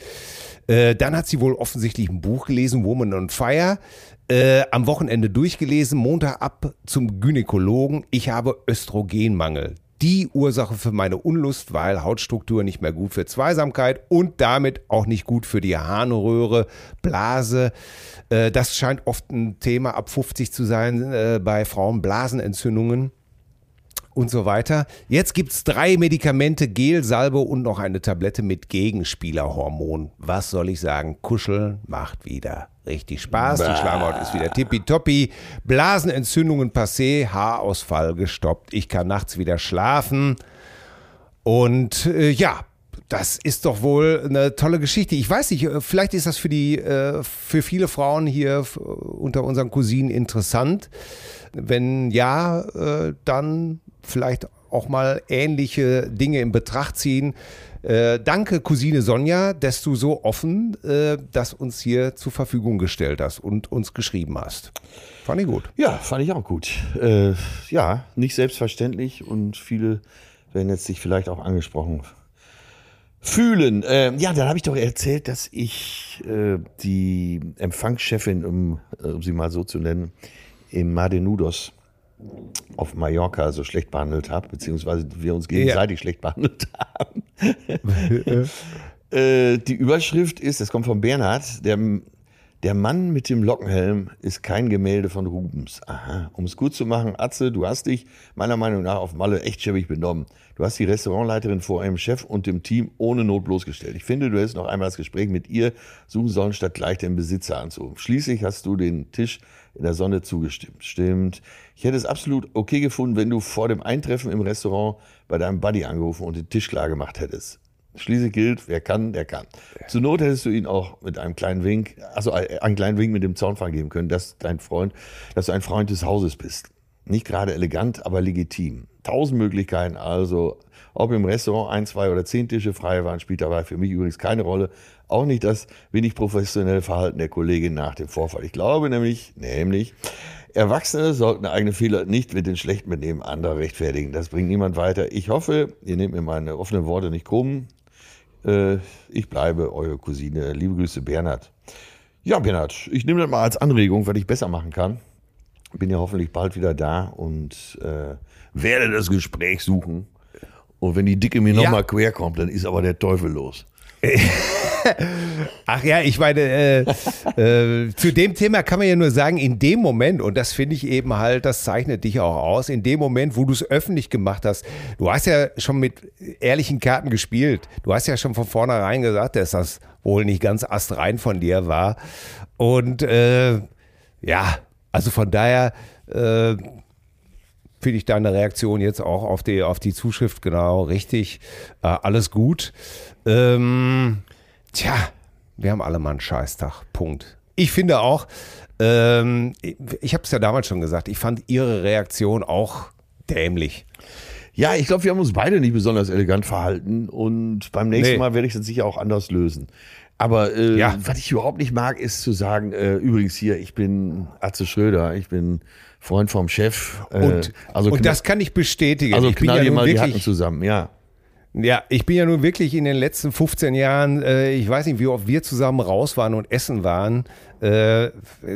Äh, dann hat sie wohl offensichtlich ein Buch gelesen, Woman on Fire. Äh, am Wochenende durchgelesen, Montag ab zum Gynäkologen. Ich habe Östrogenmangel. die Ursache für meine Unlust, weil Hautstruktur nicht mehr gut für Zweisamkeit und damit auch nicht gut für die Harnröhre, Blase. Äh, das scheint oft ein Thema ab 50 zu sein äh, bei Frauen, Blasenentzündungen und so weiter. Jetzt gibt es drei Medikamente, Gel, Salbe und noch eine Tablette mit Gegenspielerhormon. Was soll ich sagen? Kuscheln macht wieder richtig Spaß. Die Schleimhaut ist wieder tippitoppi. Blasenentzündungen passé, Haarausfall gestoppt. Ich kann nachts wieder schlafen. Und äh, ja, das ist doch wohl eine tolle Geschichte. Ich weiß nicht, äh, vielleicht ist das für die, äh, für viele Frauen hier unter unseren Cousinen interessant. Wenn ja, äh, dann vielleicht auch mal ähnliche Dinge in Betracht ziehen. Äh, danke, Cousine Sonja, dass du so offen äh, das uns hier zur Verfügung gestellt hast und uns geschrieben hast. Fand ich gut. Ja, fand ich auch gut. Äh, ja, nicht selbstverständlich und viele werden jetzt sich vielleicht auch angesprochen fühlen. Ähm, ja, dann habe ich doch erzählt, dass ich äh, die Empfangschefin, um, äh, um sie mal so zu nennen, im Madenudos auf Mallorca so schlecht behandelt habe, beziehungsweise wir uns gegenseitig ja. schlecht behandelt haben. äh, die Überschrift ist, das kommt von Bernhard, der, der Mann mit dem Lockenhelm ist kein Gemälde von Rubens. Aha, um es gut zu machen, Atze, du hast dich meiner Meinung nach auf Malle echt schäbig benommen. Du hast die Restaurantleiterin vor einem Chef und dem Team ohne Not bloßgestellt. Ich finde, du hättest noch einmal das Gespräch mit ihr suchen sollen, statt gleich den Besitzer anzurufen. Schließlich hast du den Tisch in der Sonne zugestimmt. Stimmt. Ich hätte es absolut okay gefunden, wenn du vor dem Eintreffen im Restaurant bei deinem Buddy angerufen und den Tisch klar gemacht hättest. Schließlich gilt, wer kann, der kann. Zur Not hättest du ihn auch mit einem kleinen Wink, also einen kleinen Wink mit dem Zaunfall geben können, dass dein Freund, dass du ein Freund des Hauses bist. Nicht gerade elegant, aber legitim. Tausend Möglichkeiten, also ob im Restaurant ein, zwei oder zehn Tische frei waren, spielt dabei für mich übrigens keine Rolle. Auch nicht das wenig professionelle Verhalten der Kollegin nach dem Vorfall. Ich glaube nämlich, nämlich, Erwachsene sollten eigene Fehler nicht mit den schlechten Benehmen anderer rechtfertigen. Das bringt niemand weiter. Ich hoffe, ihr nehmt mir meine offenen Worte nicht krumm. Äh, ich bleibe eure Cousine. Liebe Grüße, Bernhard. Ja, Bernhard, ich nehme das mal als Anregung, was ich besser machen kann. Bin ja hoffentlich bald wieder da und äh, werde das Gespräch suchen. Und wenn die Dicke mir ja. nochmal quer kommt, dann ist aber der Teufel los. Ach ja, ich meine, äh, äh, zu dem Thema kann man ja nur sagen, in dem Moment, und das finde ich eben halt, das zeichnet dich auch aus, in dem Moment, wo du es öffentlich gemacht hast, du hast ja schon mit ehrlichen Karten gespielt. Du hast ja schon von vornherein gesagt, dass das wohl nicht ganz astrein von dir war. Und äh, ja, also von daher äh, finde ich deine Reaktion jetzt auch auf die, auf die Zuschrift genau richtig. Äh, alles gut. Ähm, tja, wir haben alle mal einen Scheißtag. Punkt. Ich finde auch, ähm, ich habe es ja damals schon gesagt, ich fand ihre Reaktion auch dämlich. Ja, ich glaube, wir haben uns beide nicht besonders elegant verhalten und beim nächsten nee. Mal werde ich das sicher auch anders lösen. Aber äh, ja. was ich überhaupt nicht mag, ist zu sagen, äh, übrigens hier, ich bin Atze Schröder, ich bin Freund vom Chef. Äh, und, also und das kann ich bestätigen. Also ich knall ja mal wirklich, die Hacken zusammen, ja. Ja, ich bin ja nun wirklich in den letzten 15 Jahren, äh, ich weiß nicht, wie oft wir zusammen raus waren und essen waren. Äh,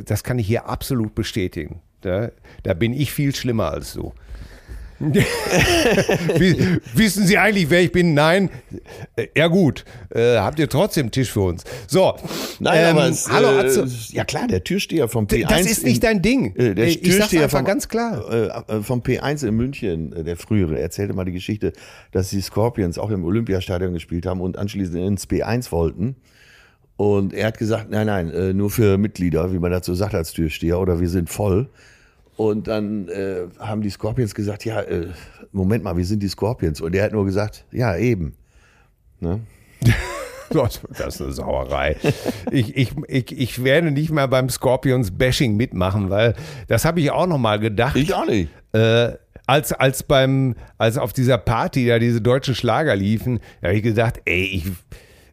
das kann ich hier absolut bestätigen. Da, da bin ich viel schlimmer als du. Wissen Sie eigentlich, wer ich bin? Nein. Äh, ja gut, äh, habt ihr trotzdem Tisch für uns. So. Nein, ähm, aber es, hallo äh. Ja klar, der Türsteher vom P1. Das ist nicht dein Ding. Äh, der ich Türsteher vom, ganz klar. Äh, vom P1 in München, der frühere, erzählte mal die Geschichte, dass die Scorpions auch im Olympiastadion gespielt haben und anschließend ins P1 wollten. Und er hat gesagt, nein, nein, nur für Mitglieder, wie man dazu sagt als Türsteher, oder wir sind voll. Und dann äh, haben die Scorpions gesagt, ja, äh, Moment mal, wir sind die Scorpions. Und er hat nur gesagt, ja, eben. Ne? Gott, das ist eine Sauerei. Ich, ich, ich, ich werde nicht mal beim Scorpions-Bashing mitmachen, weil das habe ich auch noch mal gedacht. Ich auch nicht. Äh, als, als beim, als auf dieser Party da diese deutschen Schlager liefen, da habe ich gedacht, ey, ich,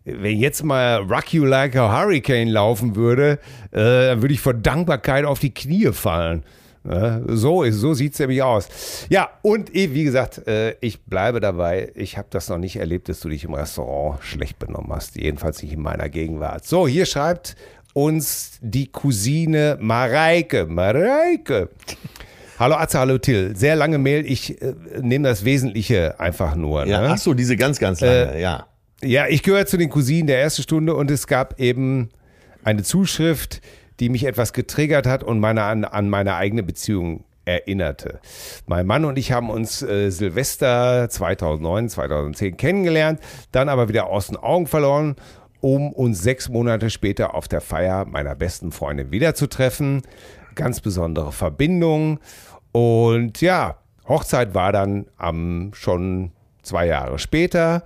wenn jetzt mal Rock You Like a Hurricane laufen würde, äh, dann würde ich vor Dankbarkeit auf die Knie fallen. So, so sieht es nämlich aus. Ja, und wie gesagt, äh, ich bleibe dabei. Ich habe das noch nicht erlebt, dass du dich im Restaurant schlecht benommen hast. Jedenfalls nicht in meiner Gegenwart. So, hier schreibt uns die Cousine Mareike. Mareike. Hallo Atze, hallo Till. Sehr lange Mail. Ich äh, nehme das Wesentliche einfach nur. Ja, ne? ach so, diese ganz, ganz lange, äh, ja. Ja, ich gehöre zu den Cousinen der ersten Stunde und es gab eben eine Zuschrift, die mich etwas getriggert hat und meine, an, an meine eigene Beziehung erinnerte. Mein Mann und ich haben uns äh, Silvester 2009, 2010 kennengelernt, dann aber wieder aus den Augen verloren, um uns sechs Monate später auf der Feier meiner besten Freundin wiederzutreffen. Ganz besondere Verbindung. Und ja, Hochzeit war dann am schon zwei Jahre später.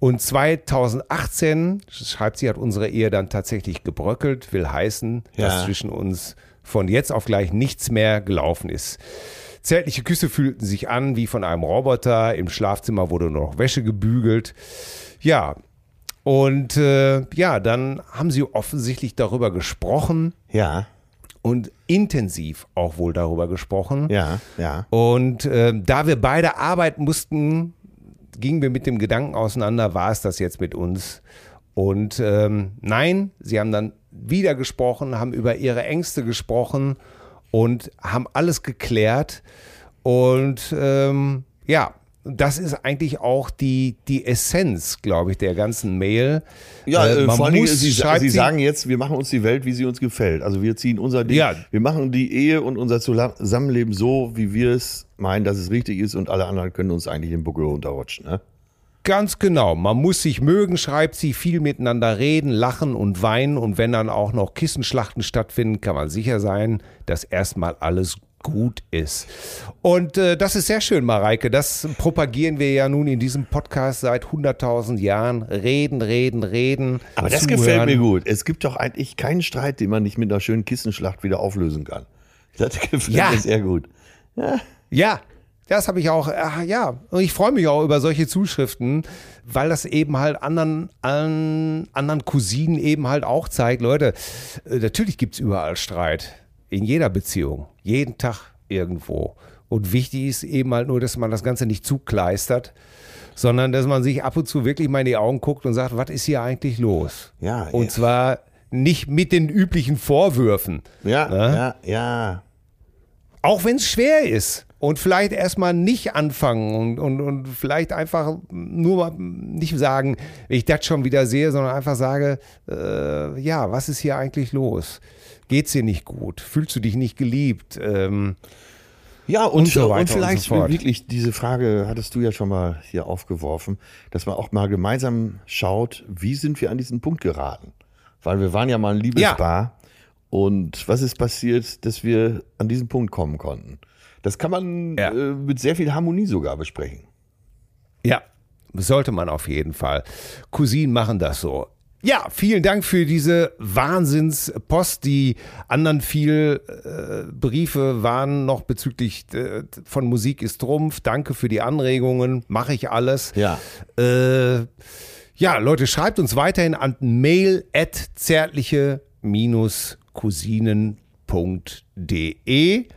Und 2018, schreibt sie, hat unsere Ehe dann tatsächlich gebröckelt, will heißen, ja. dass zwischen uns von jetzt auf gleich nichts mehr gelaufen ist. Zärtliche Küsse fühlten sich an wie von einem Roboter. Im Schlafzimmer wurde nur noch Wäsche gebügelt. Ja, und äh, ja, dann haben sie offensichtlich darüber gesprochen. Ja. Und intensiv auch wohl darüber gesprochen. Ja, ja. Und äh, da wir beide arbeiten mussten, gingen wir mit dem Gedanken auseinander, war es das jetzt mit uns? Und ähm, nein, sie haben dann wieder gesprochen, haben über ihre Ängste gesprochen und haben alles geklärt. Und ähm, ja, das ist eigentlich auch die, die Essenz, glaube ich, der ganzen Mail. Ja, äh, man vor allem, muss, Sie, Sie, sagen jetzt, wir machen uns die Welt, wie sie uns gefällt. Also wir ziehen unser Ding, ja. wir machen die Ehe und unser Zusammenleben so, wie wir es meinen, dass es richtig ist und alle anderen können uns eigentlich den Buckel runterrutschen. Ne? Ganz genau. Man muss sich mögen, schreibt sie, viel miteinander reden, lachen und weinen. Und wenn dann auch noch Kissenschlachten stattfinden, kann man sicher sein, dass erstmal alles gut ist. Und äh, das ist sehr schön, Mareike. Das propagieren wir ja nun in diesem Podcast seit 100.000 Jahren. Reden, reden, reden. Aber das zuhören. gefällt mir gut. Es gibt doch eigentlich keinen Streit, den man nicht mit einer schönen Kissenschlacht wieder auflösen kann. Das gefällt ja. mir sehr gut. Ja. Ja, das habe ich auch, ach, ja. Und ich freue mich auch über solche Zuschriften, weil das eben halt anderen, an, anderen Cousinen eben halt auch zeigt, Leute, äh, natürlich gibt es überall Streit in jeder Beziehung, jeden Tag irgendwo. Und wichtig ist eben halt nur, dass man das Ganze nicht zukleistert, sondern dass man sich ab und zu wirklich mal in die Augen guckt und sagt, was ist hier eigentlich los? Ja. Und ja. zwar nicht mit den üblichen Vorwürfen. Ja, ne? ja, ja. Auch wenn es schwer ist. Und vielleicht erstmal nicht anfangen und, und, und vielleicht einfach nur nicht sagen, ich das schon wieder sehe, sondern einfach sage, äh, ja, was ist hier eigentlich los? Geht's dir nicht gut? Fühlst du dich nicht geliebt? Ähm, ja, und, und, so und vielleicht und so wirklich diese Frage hattest du ja schon mal hier aufgeworfen, dass man auch mal gemeinsam schaut, wie sind wir an diesen Punkt geraten? Weil wir waren ja mal ein Liebespaar. Ja. Und was ist passiert, dass wir an diesen Punkt kommen konnten? Das kann man ja. äh, mit sehr viel Harmonie sogar besprechen. Ja, sollte man auf jeden Fall. Cousinen machen das so. Ja, vielen Dank für diese Wahnsinnspost. Die anderen viel äh, Briefe waren noch bezüglich äh, von Musik ist Trumpf. Danke für die Anregungen. Mache ich alles. Ja. Äh, ja, Leute, schreibt uns weiterhin an mail at zärtliche-cousinen.de.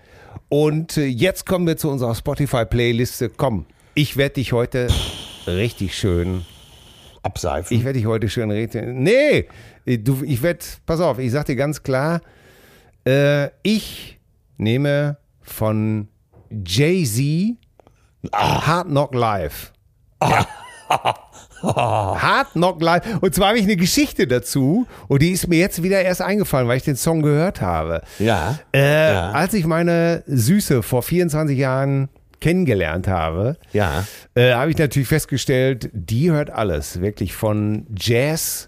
Und äh, jetzt kommen wir zu unserer Spotify-Playliste. Komm, ich werde dich heute richtig schön abseifen. Ich werde dich heute schön reden. Nee, du, ich werde, pass auf, ich sag dir ganz klar, äh, ich nehme von Jay-Z ah. Hard Knock Live. Ah. Ja. Hard Knock Live. Und zwar habe ich eine Geschichte dazu und die ist mir jetzt wieder erst eingefallen, weil ich den Song gehört habe. Ja. Äh, ja. Als ich meine Süße vor 24 Jahren kennengelernt habe, ja. äh, habe ich natürlich festgestellt, die hört alles, wirklich von Jazz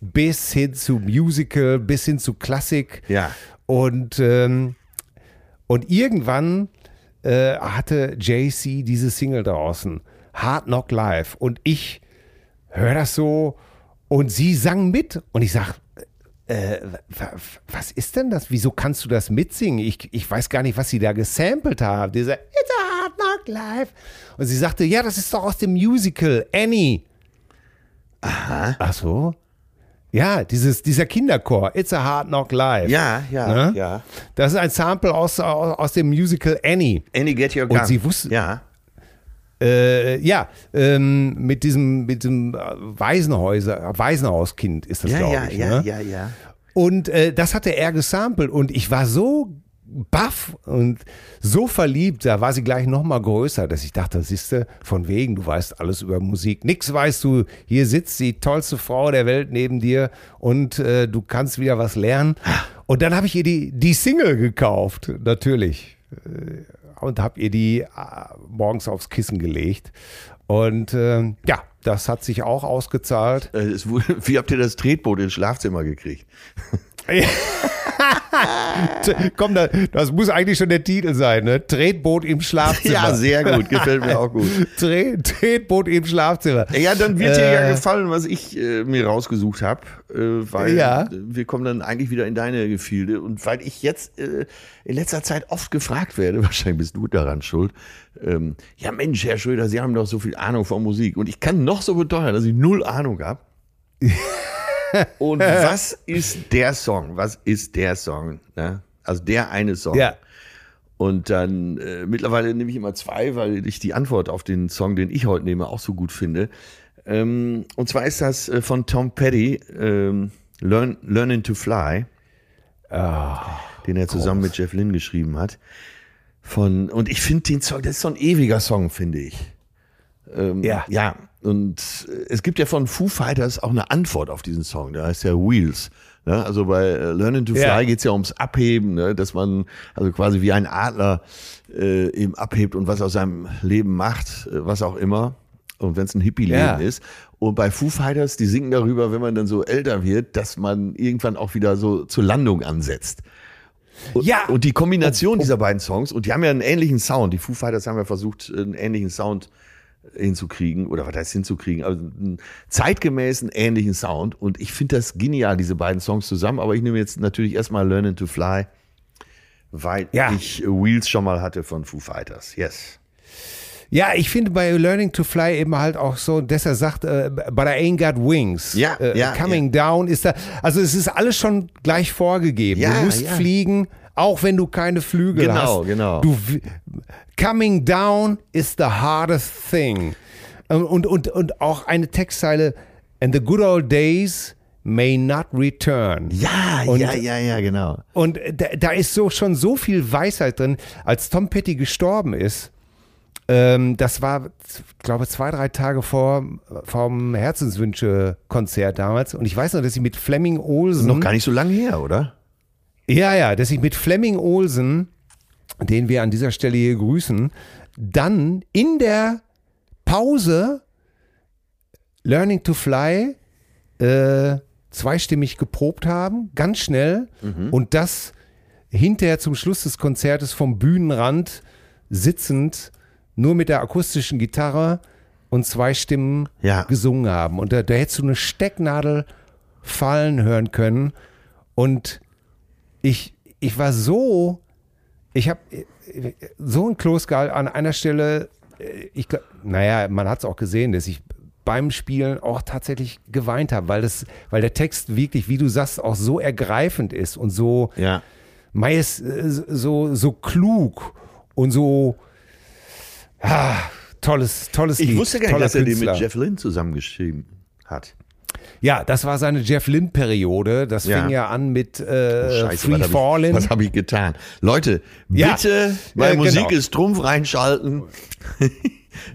bis hin zu Musical, bis hin zu Klassik. Ja. Und, ähm, und irgendwann äh, hatte JC diese Single draußen, Hard Knock Live. Und ich höre das so und sie sang mit. Und ich sage, äh, was ist denn das? Wieso kannst du das mitsingen? Ich, ich weiß gar nicht, was sie da gesampelt haben. Dieser It's a Hard Knock Life. Und sie sagte, ja, das ist doch aus dem Musical Annie. Aha. Ach so. Ja, dieses, dieser Kinderchor, It's a Hard Knock Life. Ja, ja, ne? ja. Das ist ein Sample aus, aus, aus dem Musical Annie. Annie Get Your Gun. Und sie wusste, ja. Äh, ja, ähm, mit diesem, mit diesem Waisenhäuser, Waisenhauskind ist das, ja, glaube ja, ich. Ja, ne? ja, ja. Und äh, das hatte er gesampelt und ich war so baff und so verliebt, da war sie gleich noch mal größer, dass ich dachte, siehste, von wegen, du weißt alles über Musik. Nix weißt du, hier sitzt die tollste Frau der Welt neben dir und äh, du kannst wieder was lernen. Und dann habe ich ihr die, die Single gekauft, natürlich. Äh, und habe ihr die äh, morgens aufs Kissen gelegt. Und äh, ja, das hat sich auch ausgezahlt. Äh, wie habt ihr das Tretboot ins Schlafzimmer gekriegt? Komm, das muss eigentlich schon der Titel sein, ne? Tretboot im Schlafzimmer. Ja, sehr gut, gefällt mir auch gut. Tretboot im Schlafzimmer. Ja, dann wird dir äh, ja gefallen, was ich äh, mir rausgesucht habe, äh, weil ja. wir kommen dann eigentlich wieder in deine Gefilde und weil ich jetzt äh, in letzter Zeit oft gefragt werde, wahrscheinlich bist du daran schuld, ähm, ja Mensch, Herr Schröder, Sie haben doch so viel Ahnung von Musik und ich kann noch so beteuern, dass ich null Ahnung habe. Und was ist der Song? Was ist der Song? Ne? Also der eine Song. Ja. Und dann äh, mittlerweile nehme ich immer zwei, weil ich die Antwort auf den Song, den ich heute nehme, auch so gut finde. Ähm, und zwar ist das äh, von Tom Petty, ähm, Learn, Learning to Fly, oh, den er zusammen groß. mit Jeff Lynne geschrieben hat. Von, und ich finde den Song, das ist so ein ewiger Song, finde ich. Ähm, ja. Ja, und es gibt ja von Foo Fighters auch eine Antwort auf diesen Song, der heißt ja Wheels. Ne? Also bei äh, Learning to Fly ja. geht es ja ums Abheben, ne? dass man also quasi wie ein Adler äh, eben abhebt und was aus seinem Leben macht, äh, was auch immer. Und wenn es ein Hippie-Leben ja. ist. Und bei Foo Fighters, die singen darüber, wenn man dann so älter wird, dass man irgendwann auch wieder so zur Landung ansetzt. Und, ja. Und die Kombination dieser beiden Songs, und die haben ja einen ähnlichen Sound. Die Foo Fighters haben ja versucht, einen ähnlichen Sound hinzukriegen oder was heißt hinzukriegen, also einen zeitgemäßen ähnlichen Sound und ich finde das genial, diese beiden Songs zusammen, aber ich nehme jetzt natürlich erstmal Learning to Fly, weil ja. ich Wheels schon mal hatte von Foo Fighters, yes. Ja, ich finde bei Learning to Fly eben halt auch so, dass er sagt, uh, but I ain't got wings. Ja, uh, ja Coming ja. down ist da, also es ist alles schon gleich vorgegeben. Ja, du musst fliegen, auch wenn du keine Flügel genau, hast. Genau, genau. Du, coming down is the hardest thing. Ähm, und, und, und auch eine Textzeile, and the good old days may not return. Ja, und, ja, ja, ja, genau. Und da, da, ist so schon so viel Weisheit drin. Als Tom Petty gestorben ist, ähm, das war, glaube zwei, drei Tage vor vom Herzenswünsche-Konzert damals. Und ich weiß noch, dass ich mit Fleming Olsen. Noch gar nicht so lange her, oder? Ja, ja, dass ich mit Fleming Olsen, den wir an dieser Stelle hier grüßen, dann in der Pause Learning to Fly äh, zweistimmig geprobt haben, ganz schnell Mhm. und das hinterher zum Schluss des Konzertes vom Bühnenrand sitzend nur mit der akustischen Gitarre und zwei Stimmen Ja. gesungen haben. Und da, da hättest du eine Stecknadel fallen hören können. Und ich, ich war so, ich habe so ein Kloß gehalten an einer Stelle, äh, ich, naja, man hat es auch gesehen, dass ich beim Spielen auch tatsächlich geweint habe, weil, das, weil der Text wirklich, wie du sagst, auch so ergreifend ist und so, Ja. meist, äh, so, so klug und so ah, tolles, tolles Ich Lied, wusste gar nicht, dass er den Künstler. mit Jeff Lynne zusammengeschrieben hat. Ja, das war seine Jeff Lynne-Periode. Das Ja. fing ja an mit äh, Oh, Scheiße, Free was habe Fallin'. ich, was hab ich getan? Leute, Ja. bitte bei Ja, genau. Musik ist Trumpf reinschalten.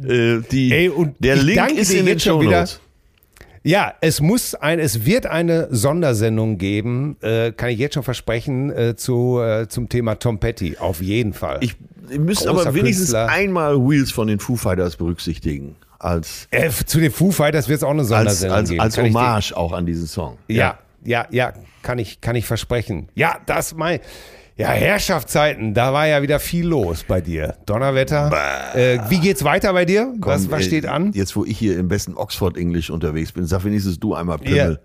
Äh, die, Ey, und der Link ist in den jetzt schon Show wieder. Notes. Ja, es muss ein, es wird eine Sondersendung geben, äh, kann ich jetzt schon versprechen, äh, zu, äh, zum Thema Tom Petty. Auf jeden Fall. Ich, ihr müsst Großer aber wenigstens Künstler. einmal Wheels von den Foo Fighters berücksichtigen. Als, äh, zu den Foo Fighters wird es auch eine als, Sondersendung als, geben. als ich dir- Hommage auch an diesen Song. Ja, ja, ja, kann ich, kann ich versprechen. Ja, das mein. Ja, Herrschaftszeiten, da war ja wieder viel los bei dir. Donnerwetter. Äh, wie geht's weiter bei dir? was Komm, was ey, steht an? Jetzt, wo ich hier im besten Oxford Englisch unterwegs bin, sag wenigstens du einmal Pimmel.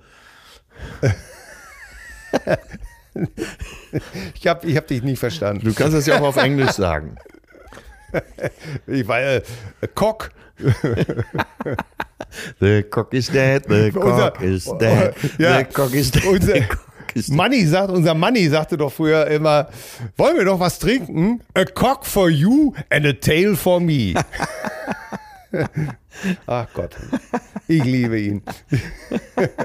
Ich habe ich hab dich nie verstanden. Du kannst das ja auch auf Englisch sagen. Ich war äh, Cock. The cock is dead, the Unser- cock is dead, Ja. the cock is dead, Unser-. Manni sagt, unser Manni sagte doch früher immer, wollen wir doch was trinken? A cock for you and a tail for me. Ach Gott, ich liebe ihn.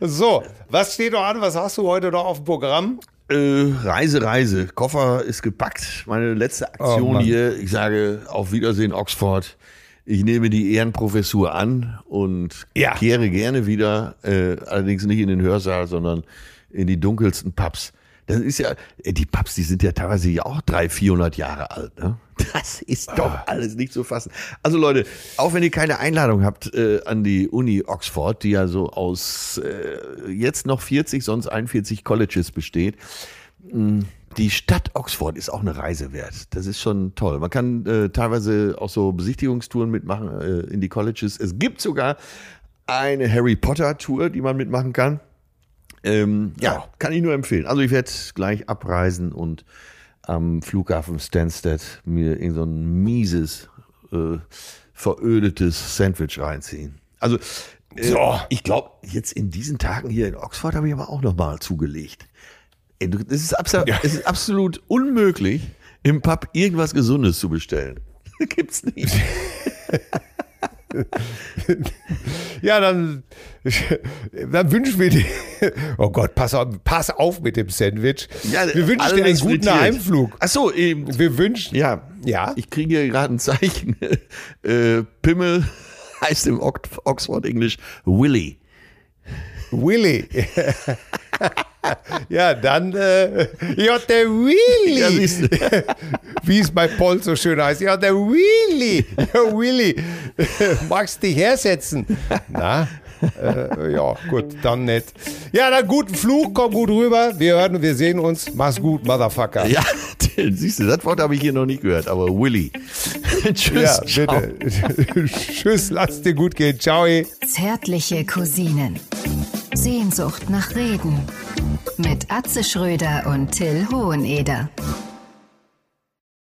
so, was steht noch an? Was hast du heute noch auf dem Programm? Äh, Reise, Reise. Koffer ist gepackt. Meine letzte Aktion Oh, hier. Ich sage auf Wiedersehen, Oxford. Ich nehme die Ehrenprofessur an und Ja. kehre gerne wieder, äh, allerdings nicht in den Hörsaal, sondern in die dunkelsten Pubs. Das ist ja, die Pubs, die sind ja teilweise ja auch 300, 400 Jahre alt. Ne? Das ist doch Ah. alles nicht zu fassen. Also Leute, auch wenn ihr keine Einladung habt äh, an die Uni Oxford, die ja so aus äh, jetzt noch 40, sonst 41 Colleges besteht, mh, die Stadt Oxford ist auch eine Reise wert. Das ist schon toll. Man kann äh, teilweise auch so Besichtigungstouren mitmachen äh, in die Colleges. Es gibt sogar eine Harry Potter Tour, die man mitmachen kann. Ähm, ja, Ja. kann ich nur empfehlen. Also ich werde gleich abreisen und am Flughafen Stansted mir irgend so ein mieses, äh, verödetes Sandwich reinziehen. Also äh, So. ich glaube, jetzt in diesen Tagen hier in Oxford habe ich aber auch noch mal zugelegt. Es ist, absolut, es ist absolut unmöglich, im Pub irgendwas Gesundes zu bestellen. Gibt's nicht. Ja, dann, dann wünschen wir dir. Oh Gott, pass auf, pass auf mit dem Sandwich. wir wünschen dir einen guten frittiert. Heimflug. Ach so, eben. Wir wünschen. Ja, Ja. Ich kriege hier gerade ein Zeichen. äh, Pimmel heißt im Ox Oxford Englisch Willy. Willy. ja, dann, äh, ja, der Willy. Ja. Wie es bei Paul so schön heißt. Ja, der Willy. Ja, Willy. Magst dich hersetzen? Na? Äh, ja, gut, dann nicht. Ja, dann guten Flug, komm gut rüber. Wir hören und wir sehen uns. Mach's gut, Motherfucker. Ja, siehst du, das Wort habe ich hier noch nicht gehört, aber Willy. Tschüss. Ja, bitte. Tschüss, lass dir gut gehen. Ciao. Zärtliche Cousinen. Sehnsucht nach Reden. Mit Atze Schröder und Till Hoheneder.